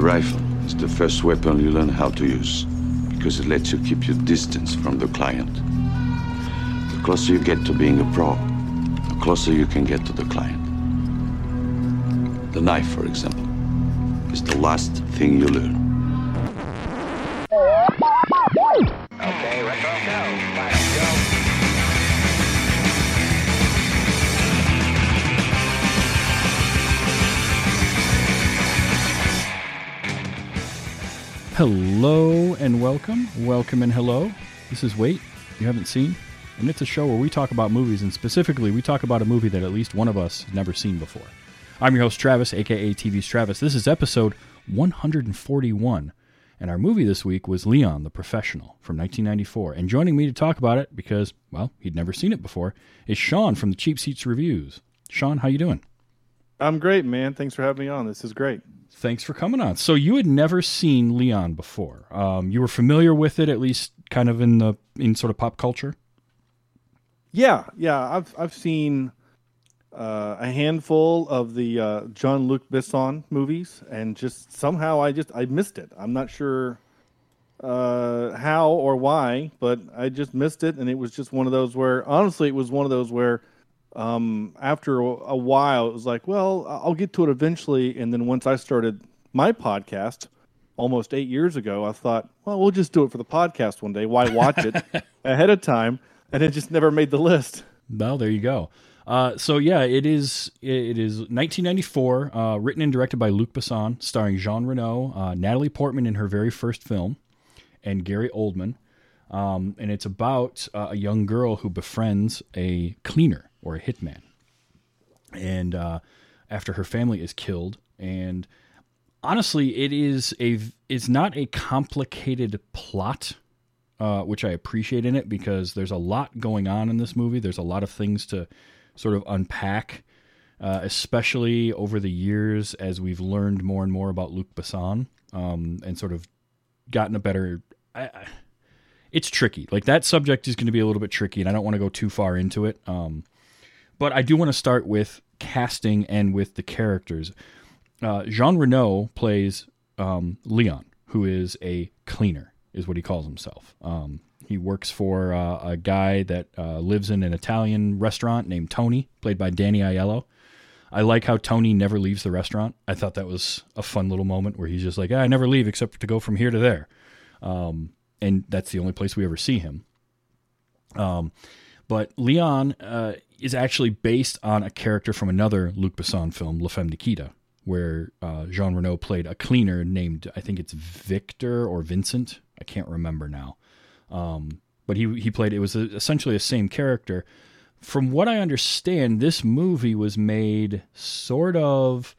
The rifle is the first weapon you learn how to use because it lets you keep your distance from the client. The closer you get to being a pro, the closer you can get to the client. The knife, for example, is the last thing you learn. Okay, go. Hello and welcome. Welcome and hello. This is Wait, you haven't seen. And it's a show where we talk about movies, and specifically, we talk about a movie that at least one of us has never seen before. I'm your host, Travis, aka TV's Travis. This is episode 141. And our movie this week was Leon the Professional from 1994. And joining me to talk about it, because, well, he'd never seen it before, is Sean from the Cheap Seats Reviews. Sean, how you doing? I'm great, man. Thanks for having me on. This is great. Thanks for coming on. So you had never seen Leon before. Um, you were familiar with it, at least kind of in the in sort of pop culture. Yeah, yeah. I've I've seen uh, a handful of the uh, John Luc Besson movies, and just somehow I just I missed it. I'm not sure uh, how or why, but I just missed it, and it was just one of those where honestly, it was one of those where um, after a, while, it was like, well, I'll get to it eventually. And then once I started my podcast almost eight years ago, I thought, well, we'll just do it for the podcast one day. Why watch it ahead of time? And it just never made the list. Well, there you go. Uh, so yeah, it is. It is 1994, uh, written and directed by Luc Besson, starring Jean Reno, uh, Natalie Portman in her very first film, and Gary Oldman. Um, and it's about uh, a young girl who befriends a cleaner or a hitman. And uh, after her family is killed, and honestly, it is a it's not a complicated plot, uh, which I appreciate in it because there's a lot going on in this movie. There's a lot of things to sort of unpack, uh, especially over the years as we've learned more and more about Luc Besson um, and sort of gotten a better. I, I, it's tricky. Like that subject is going to be a little bit tricky, and I don't want to go too far into it. Um, but I do want to start with casting and with the characters. Uh, Jean Reno plays um, Leon, who is a cleaner, is what he calls himself. Um, he works for uh, a guy that uh, lives in an Italian restaurant named Tony, played by Danny Aiello. I like how Tony never leaves the restaurant. I thought that was a fun little moment where he's just like, I never leave except to go from here to there. Um, and that's the only place we ever see him. Um, but Leon uh, is actually based on a character from another Luc Besson film, La Femme Nikita, where uh, Jean Reno played a cleaner named, I think it's Victor or Vincent. I can't remember now. Um, but he, he played, it was a, essentially the same character. From what I understand, this movie was made sort of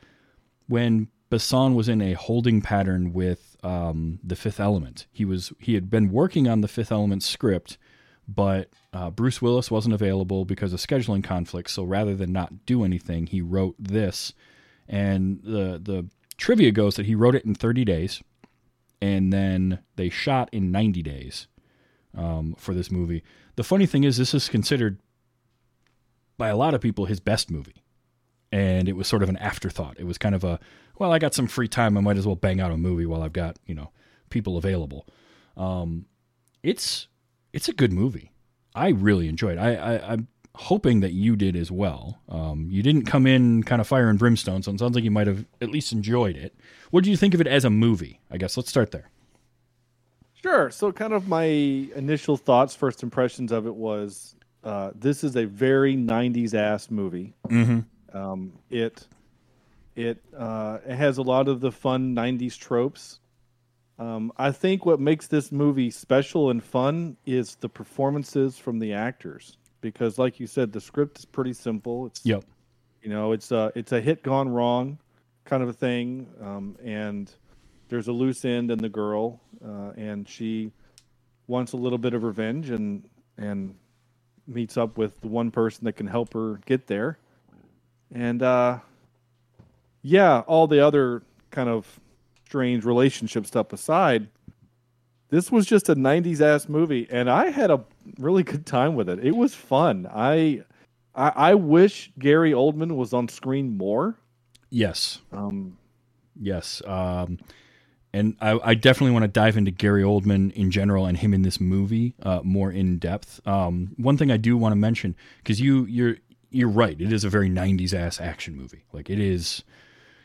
when Besson was in a holding pattern with um, The Fifth Element. He was he had been working on the Fifth Element script but uh, Bruce Willis wasn't available because of scheduling conflicts. So rather than not do anything, he wrote this. And the the trivia goes that he wrote it in 30 days, and then they shot in 90 days um, for this movie. The funny thing is, this is considered by a lot of people his best movie, and it was sort of an afterthought. It was kind of a well, I got some free time, I might as well bang out a movie while I've got you know people available. Um, it's it's a good movie. I really enjoyed. It. I, I am hoping that you did as well. Um, you didn't come in kind of fire and brimstone, so it sounds like you might have at least enjoyed it. What do you think of it as a movie? I guess let's start there. Sure. So, kind of my initial thoughts, first impressions of it was uh, this is a very '90s ass movie. Mm-hmm. Um, it it uh, it has a lot of the fun '90s tropes um, I think what makes this movie special and fun is the performances from the actors, because, like you said, the script is pretty simple. It's yep. You know, it's a it's a hit gone wrong kind of a thing, um, and there's a loose end in the girl, uh, and she wants a little bit of revenge, and and meets up with the one person that can help her get there, and uh, yeah, all the other kind of strange relationship stuff aside, this was just a 90s ass movie and I had a really good time with it. It was fun. I I, I wish Gary Oldman was on screen more. Yes. Um yes. Um and I, I definitely want to dive into Gary Oldman in general and him in this movie uh, more in depth. Um, one thing I do want to mention because you you're you're right, it is a very '90s ass action movie. Like it is,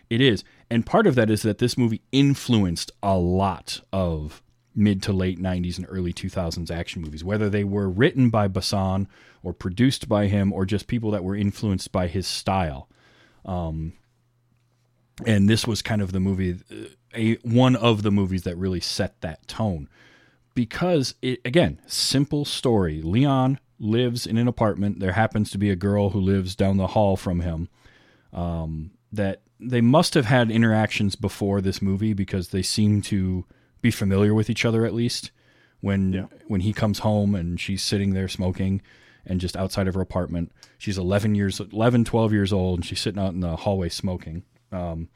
it is, and part of that is that this movie influenced a lot of mid to late 90s and early 2000s action movies, whether they were written by Besson or produced by him or just people that were influenced by his style. Um, and this was kind of the movie, a one of the movies that really set that tone, because it again simple story. Leon lives in an apartment. There happens to be a girl who lives down the hall from him. Um, that they must have had interactions before this movie because they seem to be familiar with each other at least. When Yeah. when he comes home and she's sitting there smoking and just outside of her apartment. She's 11 years 11 12 years old and she's sitting out in the hallway smoking. Um,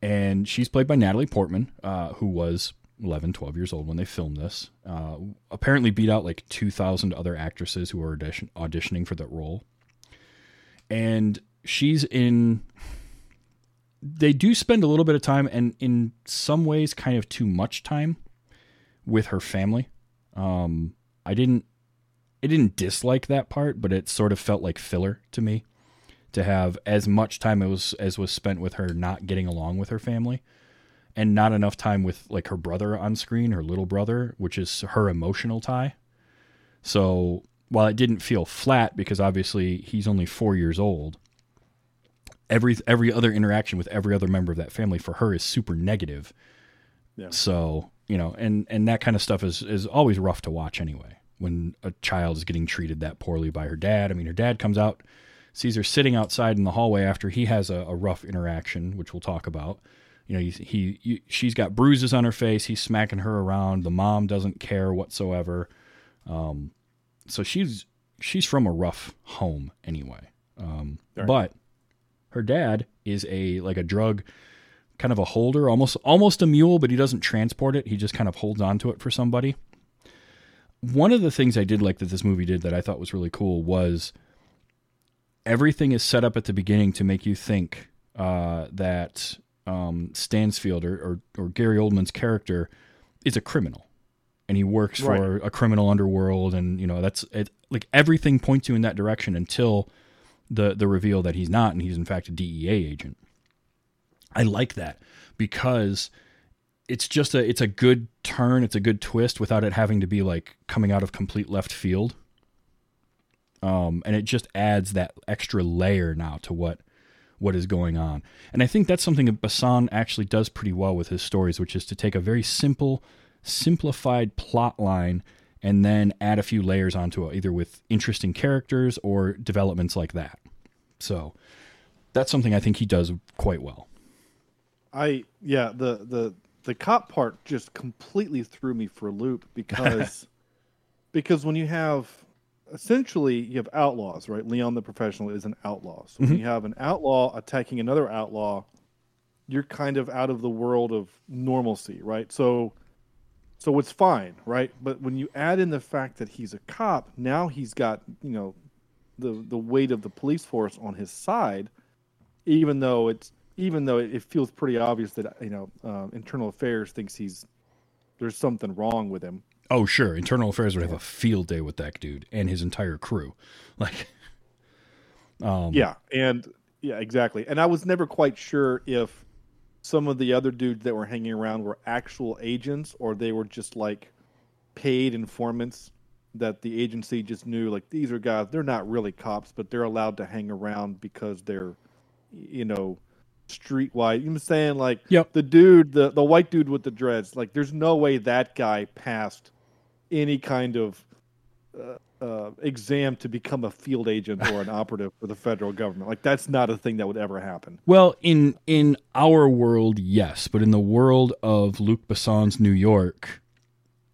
and she's played by Natalie Portman, uh, who was 11, 12 years old when they filmed this. Uh, apparently beat out like 2,000 other actresses who were audition- auditioning for that role. And she's in. They do spend a little bit of time, and in some ways, kind of too much time with her family. Um, I didn't. I didn't dislike that part, but it sort of felt like filler to me to have as much time as as was spent with her not getting along with her family and not enough time with like her brother on screen, her little brother, which is her emotional tie. So while it didn't feel flat because obviously he's only 4 years old, every every other interaction with every other member of that family for her is super negative. Yeah. So, you know, and and that kind of stuff is is always rough to watch anyway. When a child is getting treated that poorly by her dad. I mean, her dad comes out sees her sitting outside in the hallway after he has a, a rough interaction, which we'll talk about. You know, he, he, he- she's got bruises on her face. He's smacking her around. The mom doesn't care whatsoever. Um, so she's she's from a rough home anyway. Um, Right. But her dad is a like a drug kind of a holder, almost almost a mule, but he doesn't transport it. He just kind of holds on to it for somebody. One of the things I did like that this movie did that I thought was really cool was everything is set up at the beginning to make you think uh, that um, Stansfield or, or, or Gary Oldman's character is a criminal, and he works for a criminal underworld, and you know that's it, like everything points you in that direction until the the reveal that he's not, and he's in fact a DEA agent. I like that because it's just a it's a good turn, it's a good twist without it having to be like coming out of complete left field um, and it just adds that extra layer now to what what is going on. And I think that's something that Besson actually does pretty well with his stories, which is to take a very simple, simplified plot line and then add a few layers onto it, either with interesting characters or developments like that. So that's something I think he does quite well. I yeah the the the cop part just completely threw me for a loop because because when you have essentially you have outlaws right Leon the professional is an outlaw so when mm-hmm. you have an outlaw attacking another outlaw you're kind of out of the world of normalcy right so so it's fine right but when you add in the fact that he's a cop now he's got you know the the weight of the police force on his side even though it's even though it, it feels pretty obvious that you know uh, internal affairs thinks he's there's something wrong with him Oh, sure. Internal Affairs would have a field day with that dude and his entire crew. Like, um, yeah and yeah exactly and i was never quite sure if some of the other dudes that were hanging around were actual agents or they were just like paid informants that the agency just knew like these are guys they're not really cops but they're allowed to hang around because they're you know streetwise you know what i'm saying like Yep. the dude the, the white dude with the dreads like there's no way that guy passed any kind of uh, uh, exam to become a field agent or an operative for the federal government like that's not a thing that would ever happen Well, in in our world, yes, but in the world of Luc Besson's New York,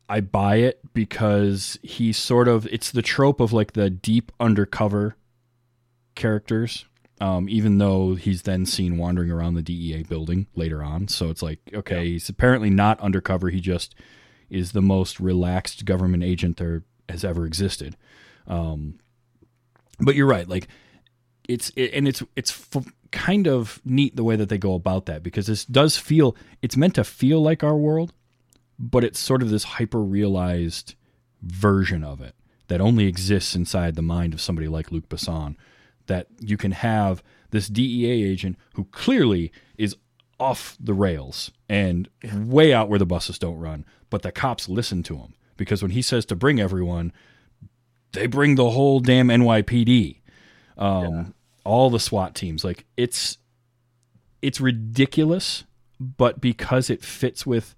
I buy it because he's sort of it's the trope of like the deep undercover characters. Um, even though he's then seen wandering around the DEA building later on, so it's like okay, he's apparently not undercover. He just is the most relaxed government agent there has ever existed. Um, but you're right, like it's it, and it's it's f- kind of neat the way that they go about that because this does feel it's meant to feel like our world, but it's sort of this hyper realized version of it that only exists inside the mind of somebody like Luc Besson. That you can have this DEA agent who clearly is off the rails and way out where the buses don't run, but the cops listen to him because when he says to bring everyone, they bring the whole damn NYPD, um, all the SWAT teams. Like it's it's ridiculous, but because it fits with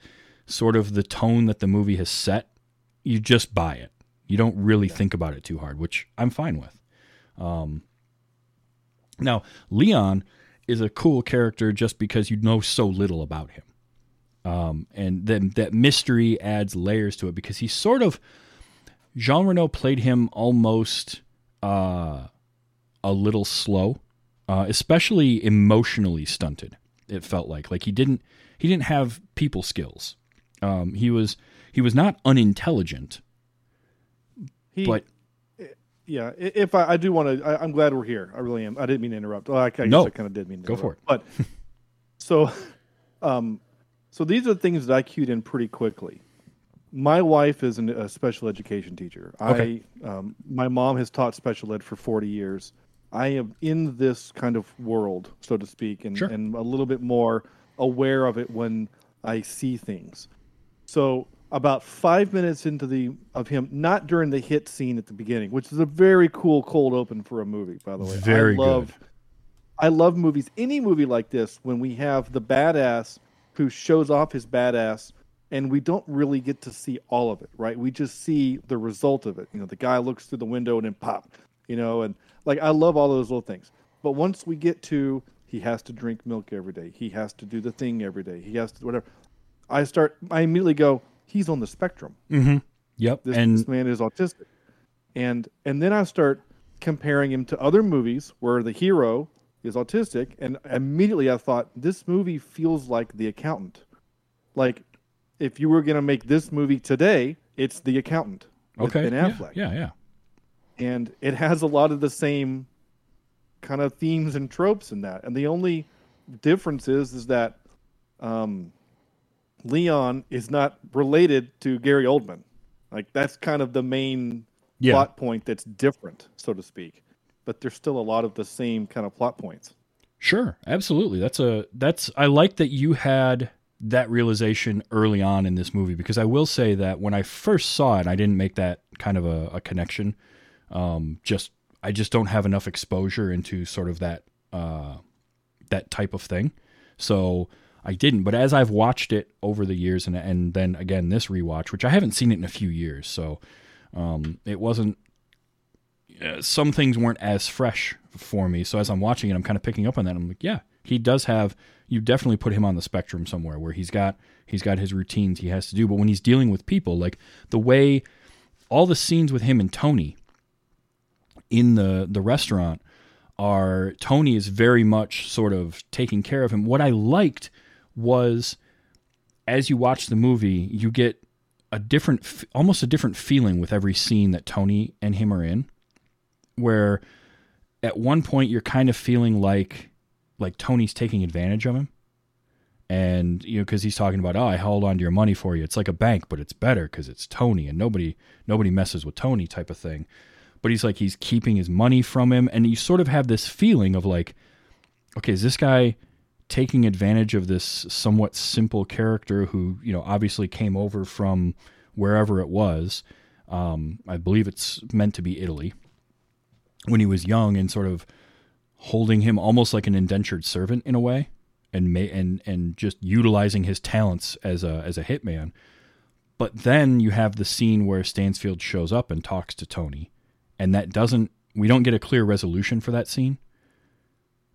sort of the tone that the movie has set, you just buy it. You don't really think about it too hard, which I'm fine with. Um, now, Leon is a cool character just because you know so little about him. Um, and then that mystery adds layers to it because he's sort of Jean Reno played him almost uh, a little slow, uh, especially emotionally stunted. It felt like like he didn't he didn't have people skills. Um, he was he was not unintelligent, He, but yeah, if I, I do want to, I'm glad we're here. I really am. I didn't mean to interrupt. Well, I, I No. I kind of did mean to. Go for it. But so, um, so these are the things that I cued in pretty quickly. My wife is an, a special education teacher. Okay. I, um, my mom has taught special ed for 40 years. I am in this kind of world, so to speak, and, Sure. and a little bit more aware of it when I see things. So about five minutes into the of him, not during the hit scene at the beginning, which is a very cool cold open for a movie, by the way. Very I love, good. I love movies. Any movie like this when we have the badass who shows off his badass, and we don't really get to see all of it, right? We just see the result of it. You know, the guy looks through the window and then pop, you know, and like I love all those little things. But once we get to he has to drink milk every day, he has to do the thing every day, he has to whatever. I start. I immediately go. He's on the spectrum. Mm-hmm. yep, This, and this man is autistic, and and then I start comparing him to other movies where the hero is autistic, and immediately I thought this movie feels like The Accountant. Like, if you were gonna make this movie today, it's The Accountant. with okay, Ben yeah, Affleck yeah, yeah. and it has a lot of the same kind of themes and tropes in that. And the only difference is is that um, Leon is not related to Gary Oldman. Like that's kind of the main Yeah. plot point that's different, so to speak. But there's still a lot of the same kind of plot points. Sure, absolutely. That's a that's I like that you had that realization early on in this movie because I will say that when I first saw it, I didn't make that kind of a, a connection. Um, just I just don't have enough exposure into sort of that uh, that type of thing, so I didn't. But as I've watched it over the years, and and then again this rewatch, which I haven't seen it in a few years, so um, it wasn't uh, some things weren't as fresh for me. So as I'm watching it, I'm kind of picking up on that. I'm like, yeah, he does have. You definitely put him on the spectrum somewhere where he's got he's got his routines he has to do. But when he's dealing with people, like the way all the scenes with him and Tony in the the restaurant are Tony is very much sort of taking care of him. What I liked was as you watch the movie, you get a different, almost a different feeling with every scene that Tony and him are in where at one point you're kind of feeling like like Tony's taking advantage of him. And you know cuz he's talking about oh I held on to your money for you. It's like a bank but it's better cuz it's Tony and nobody nobody messes with Tony type of thing. But he's like he's keeping his money from him and you sort of have this feeling of like okay, is this guy taking advantage of this somewhat simple character who, you know, obviously came over from wherever it was. Um, I believe it's meant to be Italy when he was young and sort of holding him almost like an indentured servant in a way and and and just utilizing his talents as a as a hitman. But then you have the scene where Stansfield shows up and talks to Tony and that doesn't we don't get a clear resolution for that scene.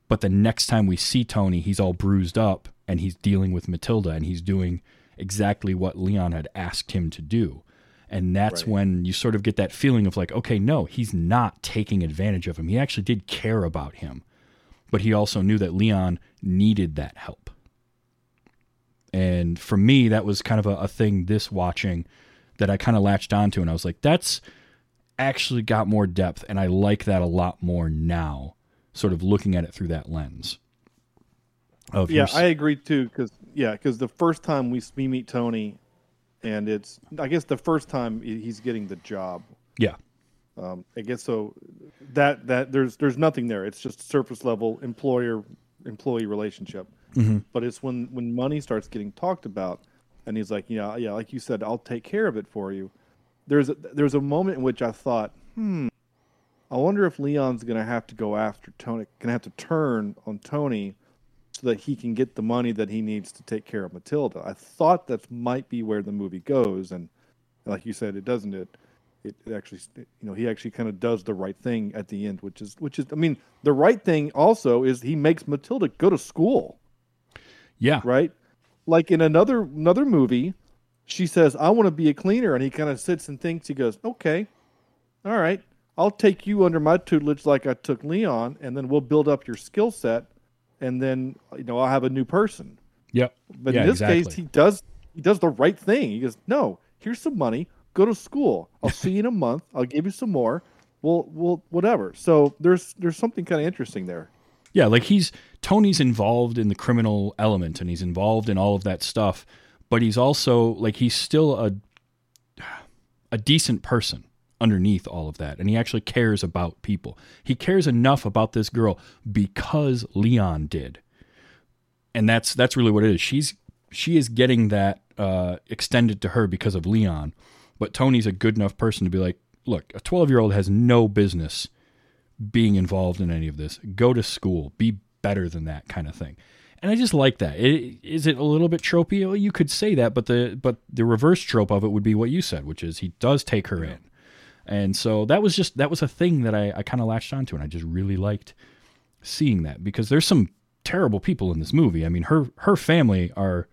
But the next time we see Tony he's all bruised up and he's dealing with Matilda and he's doing exactly what Leon had asked him to do and that's Right. when you sort of get that feeling of like okay no he's not taking advantage of him he actually did care about him but he also knew that leon needed that help and for me that was kind of a, a thing this watching that i kind of latched onto and i was like that's actually got more depth and i like that a lot more now sort of looking at it through that lens Of Yeah, your- I agree too. Because yeah, because the first time we we meet Tony, and it's I guess the first time he's getting the job. yeah, Um, I guess so. That that there's there's nothing there. It's just surface level employer employee relationship. But it's when when money starts getting talked about, and he's like, yeah, yeah, like you said, I'll take care of it for you. There's a, there's a moment in which I thought, hmm, I wonder if Leon's gonna have to go after Tony, gonna have to turn on Tony, so that he can get the money that he needs to take care of Matilda. I thought that might be where the movie goes, and like you said, it doesn't. It it, it actually you know he actually kind of does the right thing at the end which is which is i mean the right thing also is he makes matilda go to school yeah, right like in another another movie she says i want to be a cleaner and he kind of sits and thinks he goes okay all right i'll take you under my tutelage like i took leon and then we'll build up your skill set and then you know i'll have a new person yep. but yeah, in this exactly. case, he does he does the right thing. He goes, "No, here's some money. Go to school. I'll see you in a month. I'll give you some more. We'll we'll whatever." So there's there's something kind of interesting there. Yeah, like he's Tony's involved in the criminal element and he's involved in all of that stuff, but he's also like he's still a a decent person underneath all of that and he actually cares about people. He cares enough about this girl because Leon did. And that's that's really what it is. She's she is getting that uh, extended to her because of Leon, but Tony's a good enough person to be like, look, a 12-year-old has no business being involved in any of this. Go to school, be better than that kind of thing. And I just like that. It, is it a little bit tropey? Well, you could say that, but the but the reverse trope of it would be what you said, which is he does take her in. And so that was just that was a thing that I, I kind of latched onto, and I just really liked seeing that because there's some terrible people in this movie. I mean, her her family are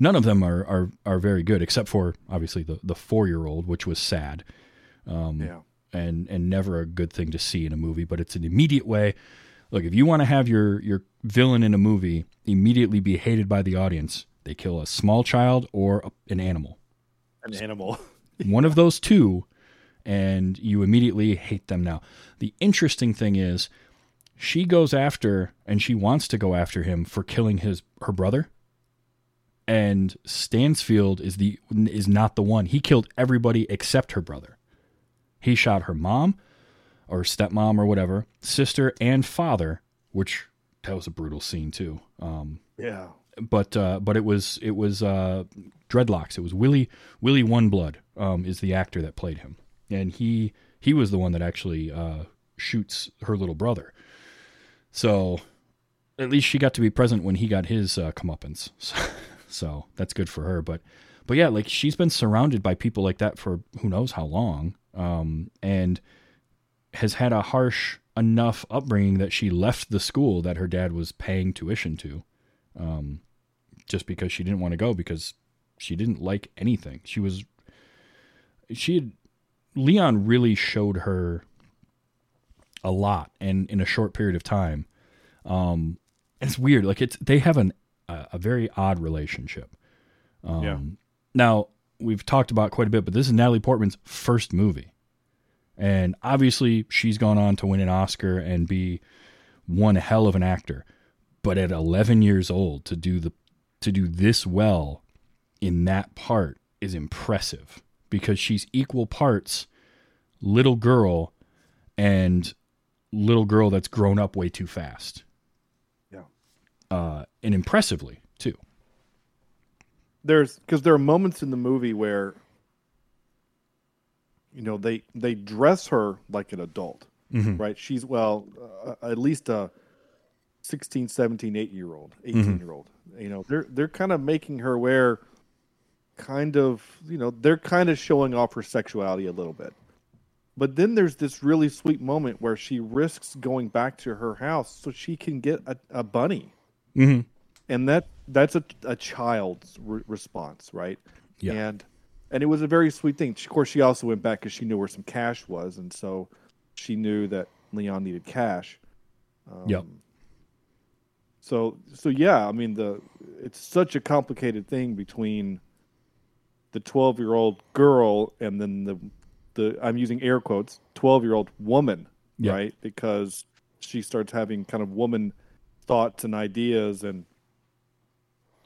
none of them are are, are very good, except for obviously the the four year old, which was sad um, Yeah. and and never a good thing to see in a movie. But it's an immediate way. Look, if you want to have your your villain in a movie immediately be hated by the audience, they kill a small child or a, an animal. An animal. One of those two, and you immediately hate them. Now, the interesting thing is, she goes after and she wants to go after him for killing his her brother. And Stansfield is the is not the one. He killed everybody except her brother. He shot her mom or stepmom or whatever, sister and father, which that was a brutal scene too. Um, yeah. but uh, but it was it was uh, dreadlocks. It was Willi Willi One Blood um, is the actor that played him, and he he was the one that actually uh, shoots her little brother. So at least she got to be present when he got his uh, comeuppance. So, so that's good for her. But but yeah, like she's been surrounded by people like that for who knows how long, um, and has had a harsh enough upbringing that she left the school that her dad was paying tuition to um, just because she didn't want to go because she didn't like anything. She was she had Leon really showed her a lot and in a short period of time. Um, it's weird. Like it's they have an a, a very odd relationship. Um, Yeah. Now we've talked about quite a bit, but this is Natalie Portman's first movie, and obviously she's gone on to win an Oscar and be one hell of an actor. But at 11 years old to do the to do this well in that part is impressive because she's equal parts little girl and little girl that's grown up way too fast. Yeah. Uh, and impressively too. There's because there are moments in the movie where you know they they dress her like an adult right she's well uh, at least a 16 17 8 year old 18 year old you know they're they're kind of making her wear kind of you know they're kind of showing off her sexuality a little bit but then there's this really sweet moment where she risks going back to her house so she can get a, a bunny Mm-hmm. and that that's a, a child's re- response right Yeah. and and it was a very sweet thing of course she also went back because she knew where some cash was and so she knew that leon needed cash um, Yep. so so yeah i mean the it's such a complicated thing between the 12 year old girl and then the the i'm using air quotes 12 year old woman Yeah. right because she starts having kind of woman thoughts and ideas and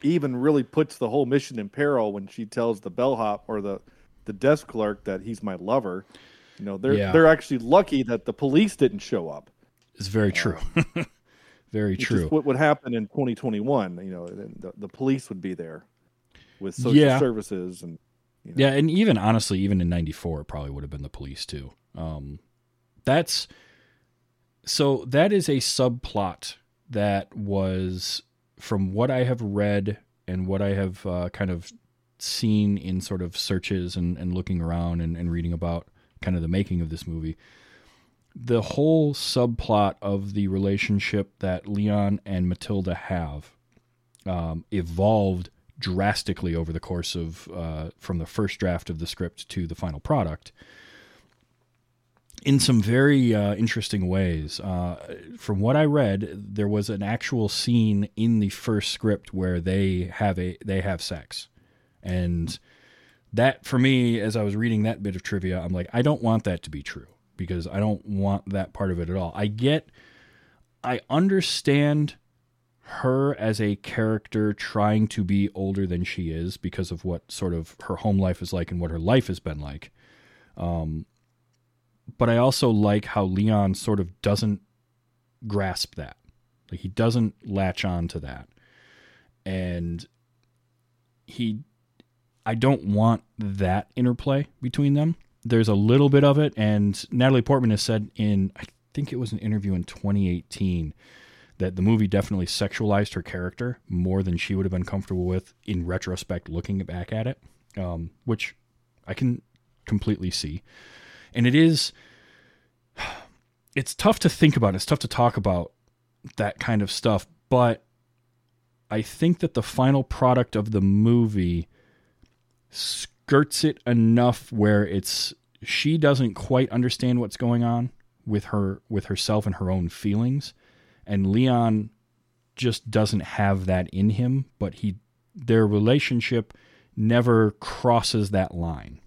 even really puts the whole mission in peril when she tells the bellhop or the the desk clerk that he's my lover. You know, they're Yeah. they're actually lucky that the police didn't show up. It's very uh, true. very true. what would happen in 2021. You know, the, the police would be there with social Yeah. services and you know, Yeah, and even honestly, even in '94, it probably would have been the police too. Um, that's so that is a subplot that was, from what I have read and what I have uh, kind of seen in sort of searches and, and looking around and, and reading about kind of the making of this movie. The whole subplot of the relationship that Leon and Matilda have um, evolved drastically over the course of uh, from the first draft of the script to the final product in some very uh, interesting ways. Uh, from what I read, there was an actual scene in the first script where they have a they have sex, and that for me, as I was reading that bit of trivia, I'm like, I don't want that to be true because I don't want that part of it at all. I get, I understand her as a character trying to be older than she is because of what sort of her home life is like and what her life has been like. Um, but I also like how Leon sort of doesn't grasp that. Like he doesn't latch on to that. And he I don't want that interplay between them. There's a little bit of it and Natalie Portman has said in I think it was an interview in 2018 that the movie definitely sexualized her character more than she would have been comfortable with in retrospect looking back at it, um, which I can completely see. And it is, it's tough to think about. It's tough to talk about that kind of stuff. But I think that the final product of the movie skirts it enough where it's she doesn't quite understand what's going on with her with herself and her own feelings and Leon just doesn't have that in him but he their relationship never crosses that line.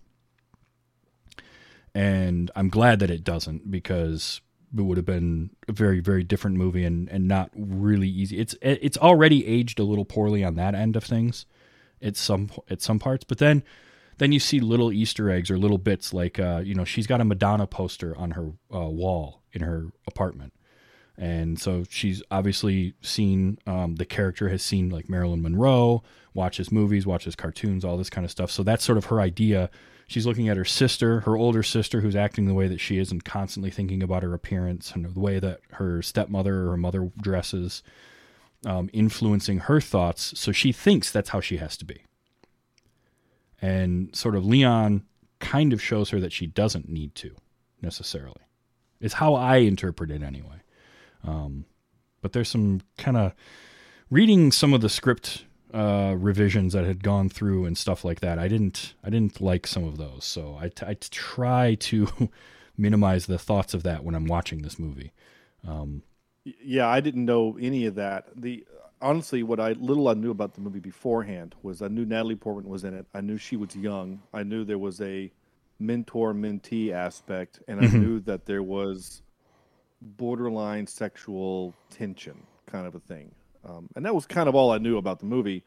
And I'm glad that it doesn't because it would have been a very very different movie and and not really easy. It's it's already aged a little poorly on that end of things at some at some parts but then then you see little easter eggs or little bits like uh, you know she's got a madonna poster on her uh, wall in her apartment and so she's obviously seen um, the character has seen like marilyn monroe watches movies watches cartoons all this kind of stuff. So that's sort of her idea. She's looking at her sister her older sister who's acting the way that she is and constantly thinking about her appearance and the way that her stepmother or her mother dresses um, influencing her thoughts. So she thinks that's how she has to be. And sort of leon kind of shows her that she doesn't need to necessarily. Is how i interpret it anyway um, but there's some kind of reading some of the script uh, revisions that had gone through and stuff like that. I didn't I didn't like some of those, so I, t- I try to minimize the thoughts of that when I'm watching this movie. Um, yeah, I didn't know any of that. The honestly, what I little I knew about the movie beforehand was I knew Natalie Portman was in it. I knew she was young. I knew there was a mentor mentee aspect, and I knew that there was borderline sexual tension kind of a thing. Um, and that was kind of all I knew about the movie.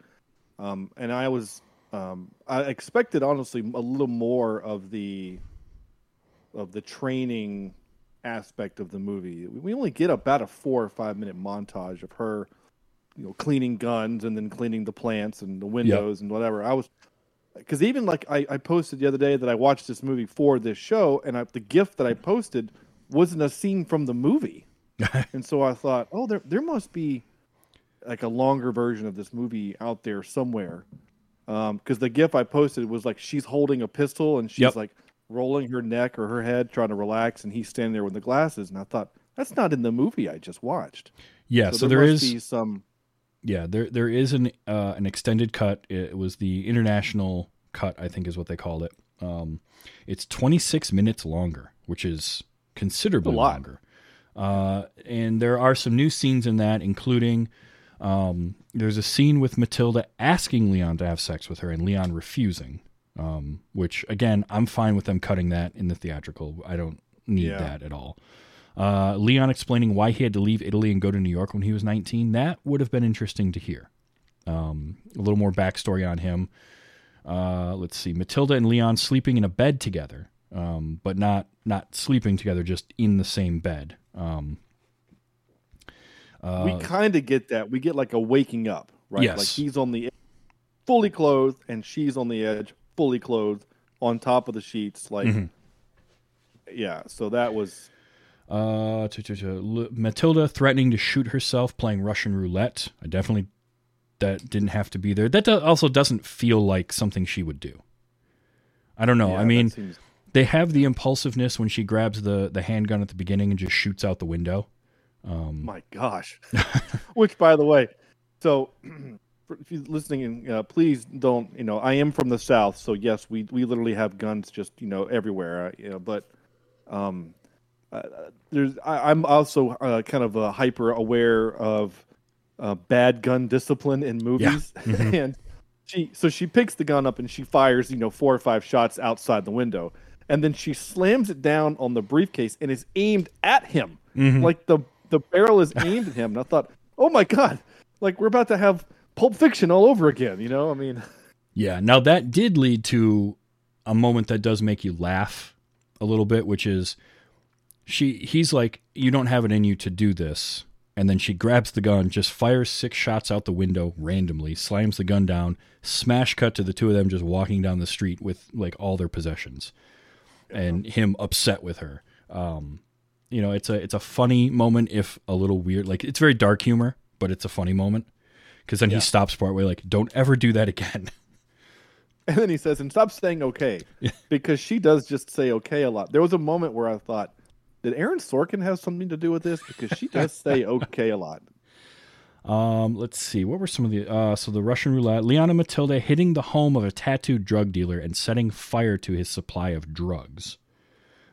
Um, and I was um, I expected honestly a little more of the of the training aspect of the movie. We only get about a four or five minute montage of her, you know, cleaning guns and then cleaning the plants and the windows and whatever. I was because even like I, I posted the other day that I watched this movie for this show, and I, the gif that I posted wasn't a scene from the movie, and so I thought, oh, there there must be like a longer version of this movie out there somewhere, because the gif I posted was like she's holding a pistol and she's Yep. like rolling her neck or her head trying to relax, and he's standing there with the glasses, and I thought that's not in the movie I just watched. yeah, so, there, there must is some. yeah there there is an uh, an extended cut. It was the international cut, I think, is what they called it. Um, it's 26 minutes longer, which is considerably A lot. longer. Uh, and there are some new scenes in that, including um, there's a scene with Matilda asking Leon to have sex with her and Leon refusing. Um, which again, I'm fine with them cutting that in the theatrical. I don't need Yeah. that at all. Uh, Leon explaining why he had to leave Italy and go to New York when he was 19. That would have been interesting to hear. Um, a little more backstory on him. Uh, let's see. Matilda and Leon sleeping in a bed together, um, but not not sleeping together, just in the same bed. Um, we kind of get that. We get like a waking up, right? Yes. Like he's on the edge, fully clothed and she's on the edge, fully clothed, on top of the sheets. Like, yeah. So that was Uh, to, to, to, L- Matilda threatening to shoot herself playing Russian roulette. I definitely that didn't have to be there. That do- also doesn't feel like something she would do. I don't know. yeah, I mean, seems- they have the impulsiveness when she grabs the the handgun at the beginning and just shoots out the window. my gosh. Which, by the way, so if you're listening, uh, please don't. You know, I am from the south, so yes, we we literally have guns just you know everywhere. Uh, you know, but um, uh, there's I, I'm also uh, kind of hyper aware of uh, bad gun discipline in movies, and she so she picks the gun up and she fires you know four or five shots outside the window, and then she slams it down on the briefcase and is aimed at him, mm-hmm. like the the barrel is aimed at him. And I thought, oh my god, like we're about to have Pulp Fiction all over again. You know, I mean, Yeah. Now that did lead to a moment that does make you laugh a little bit, which is she he's like, You don't have it in you to do this. And then she grabs the gun, just fires six shots out the window randomly, slams the gun down, smash cut to the two of them just walking down the street with like all their possessions. And him upset with her. Um, you know, it's a it's a funny moment if a little weird. Like it's very dark humor, but it's a funny moment. Because then Yeah. he stops partway, like, "Don't ever do that again." and then he says, and stop saying okay, because she does just say okay a lot. There was a moment where I thought, did Aaron Sorkin have something to do with this? Because she does say okay a lot. Um, let's see. What were some of the uh so the Russian roulette, Leon and Matilda hitting the home of a tattooed drug dealer and setting fire to his supply of drugs.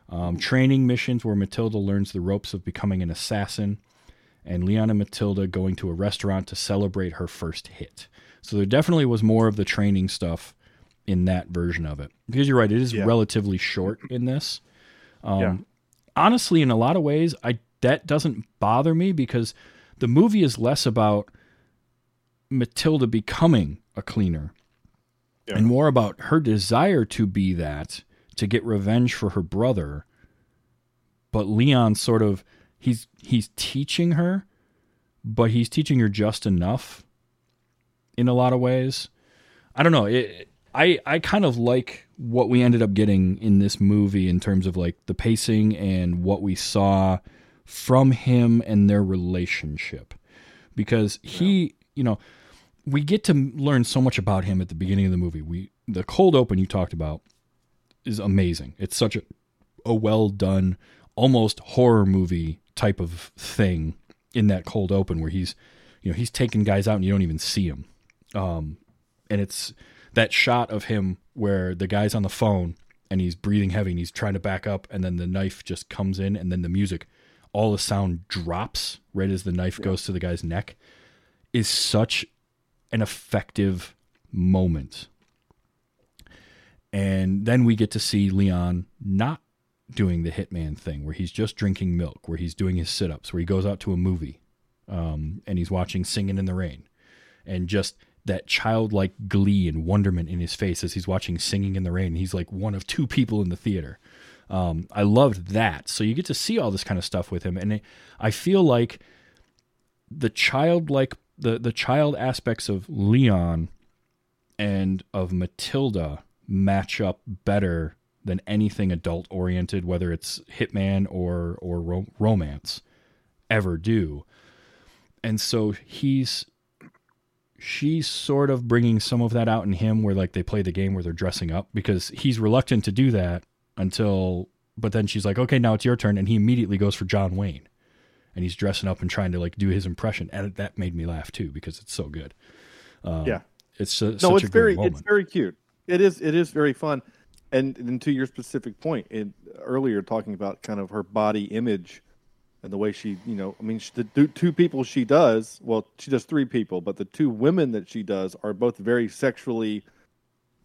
Um, training missions where Matilda learns the ropes of becoming an assassin, and Leon and Matilda going to a restaurant to celebrate her first hit. So there definitely was more of the training stuff in that version of it. Because you're right, it is Yeah. relatively short in this. Um, Yeah. Honestly, in a lot of ways, I that doesn't bother me because the movie is less about Matilda becoming a cleaner Yeah. and more about her desire to be that to get revenge for her brother. But Leon sort of he's he's teaching her, but he's teaching her just enough in a lot of ways. I don't know. It, I I kind of like what we ended up getting in this movie in terms of like the pacing and what we saw from him and their relationship because he, you know, we get to learn so much about him at the beginning of the movie. We the cold open you talked about is amazing. It's such a a well done, almost horror movie type of thing in that cold open where he's, you know, he's taking guys out and you don't even see him. Um, and it's that shot of him where the guy's on the phone and he's breathing heavy and he's trying to back up and then the knife just comes in and then the music all the sound drops right as the knife goes to the guy's neck is such an effective moment and then we get to see leon not doing the hitman thing where he's just drinking milk where he's doing his sit-ups where he goes out to a movie um, and he's watching singing in the rain and just that childlike glee and wonderment in his face as he's watching Singing in the Rain. He's like one of two people in the theater. Um, I loved that. So you get to see all this kind of stuff with him, and I feel like the childlike the the child aspects of Leon and of Matilda match up better than anything adult oriented, whether it's Hitman or or ro- romance, ever do. And so he's she's sort of bringing some of that out in him where like they play the game where they're dressing up because he's reluctant to do that until but then she's like okay now it's your turn and he immediately goes for John Wayne and he's dressing up and trying to like do his impression and that made me laugh too because it's so good yeah. it's uh, No, it's a very it's very cute. It is it is very fun. And, and to your specific point, it, earlier talking about kind of her body image and the way she, you know, I mean, she, the two people she does, well, she does three people, but the two women that she does are both very sexually,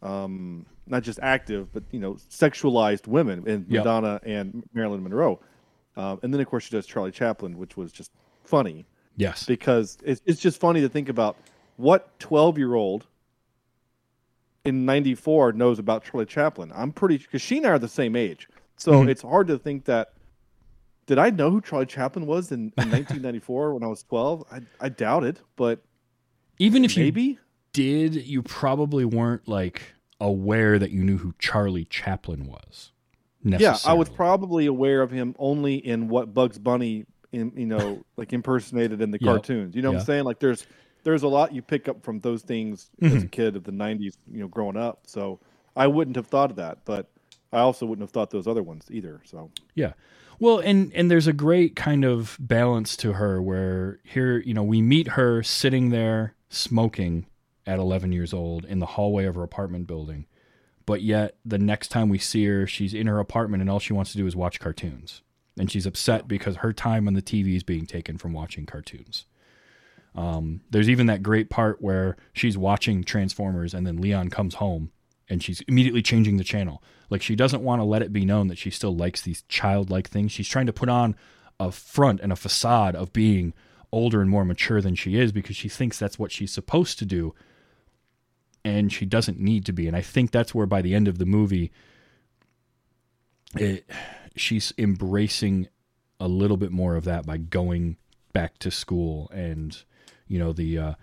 um, not just active, but you know, sexualized women in Yep. Madonna and Marilyn Monroe. Um, and then of course she does Charlie Chaplin, which was just funny Yes. because it's it's just funny to think about what twelve year old in '94 knows about Charlie Chaplin. I'm pretty because she and I are the same age, so Mhm. it's hard to think that. Did I know who Charlie Chaplin was in, in 1994 when I was 12? I, I doubt it, but Even if you maybe. did, you probably weren't like aware that you knew who Charlie Chaplin was. Yeah, I was probably aware of him only in what Bugs Bunny, in, you know, like impersonated in the Yep. cartoons. You know what I'm saying? Like there's there's a lot you pick up from those things as Mm-hmm. a kid of the 90s, you know, growing up. So I wouldn't have thought of that, but I also wouldn't have thought those other ones either. So Yeah. Well, and and there's a great kind of balance to her where here, you know, we meet her sitting there smoking at 11 years old in the hallway of her apartment building. But yet the next time we see her, she's in her apartment and all she wants to do is watch cartoons. And she's upset because her time on the TV is being taken from watching cartoons. Um, there's even that great part where she's watching Transformers and then Leon comes home and she's immediately changing the channel. Like she doesn't want to let it be known that she still likes these childlike things. She's trying to put on a front and a facade of being older and more mature than she is because she thinks that's what she's supposed to do and she doesn't need to be. And I think that's where by the end of the movie it she's embracing a little bit more of that by going back to school and you know the uh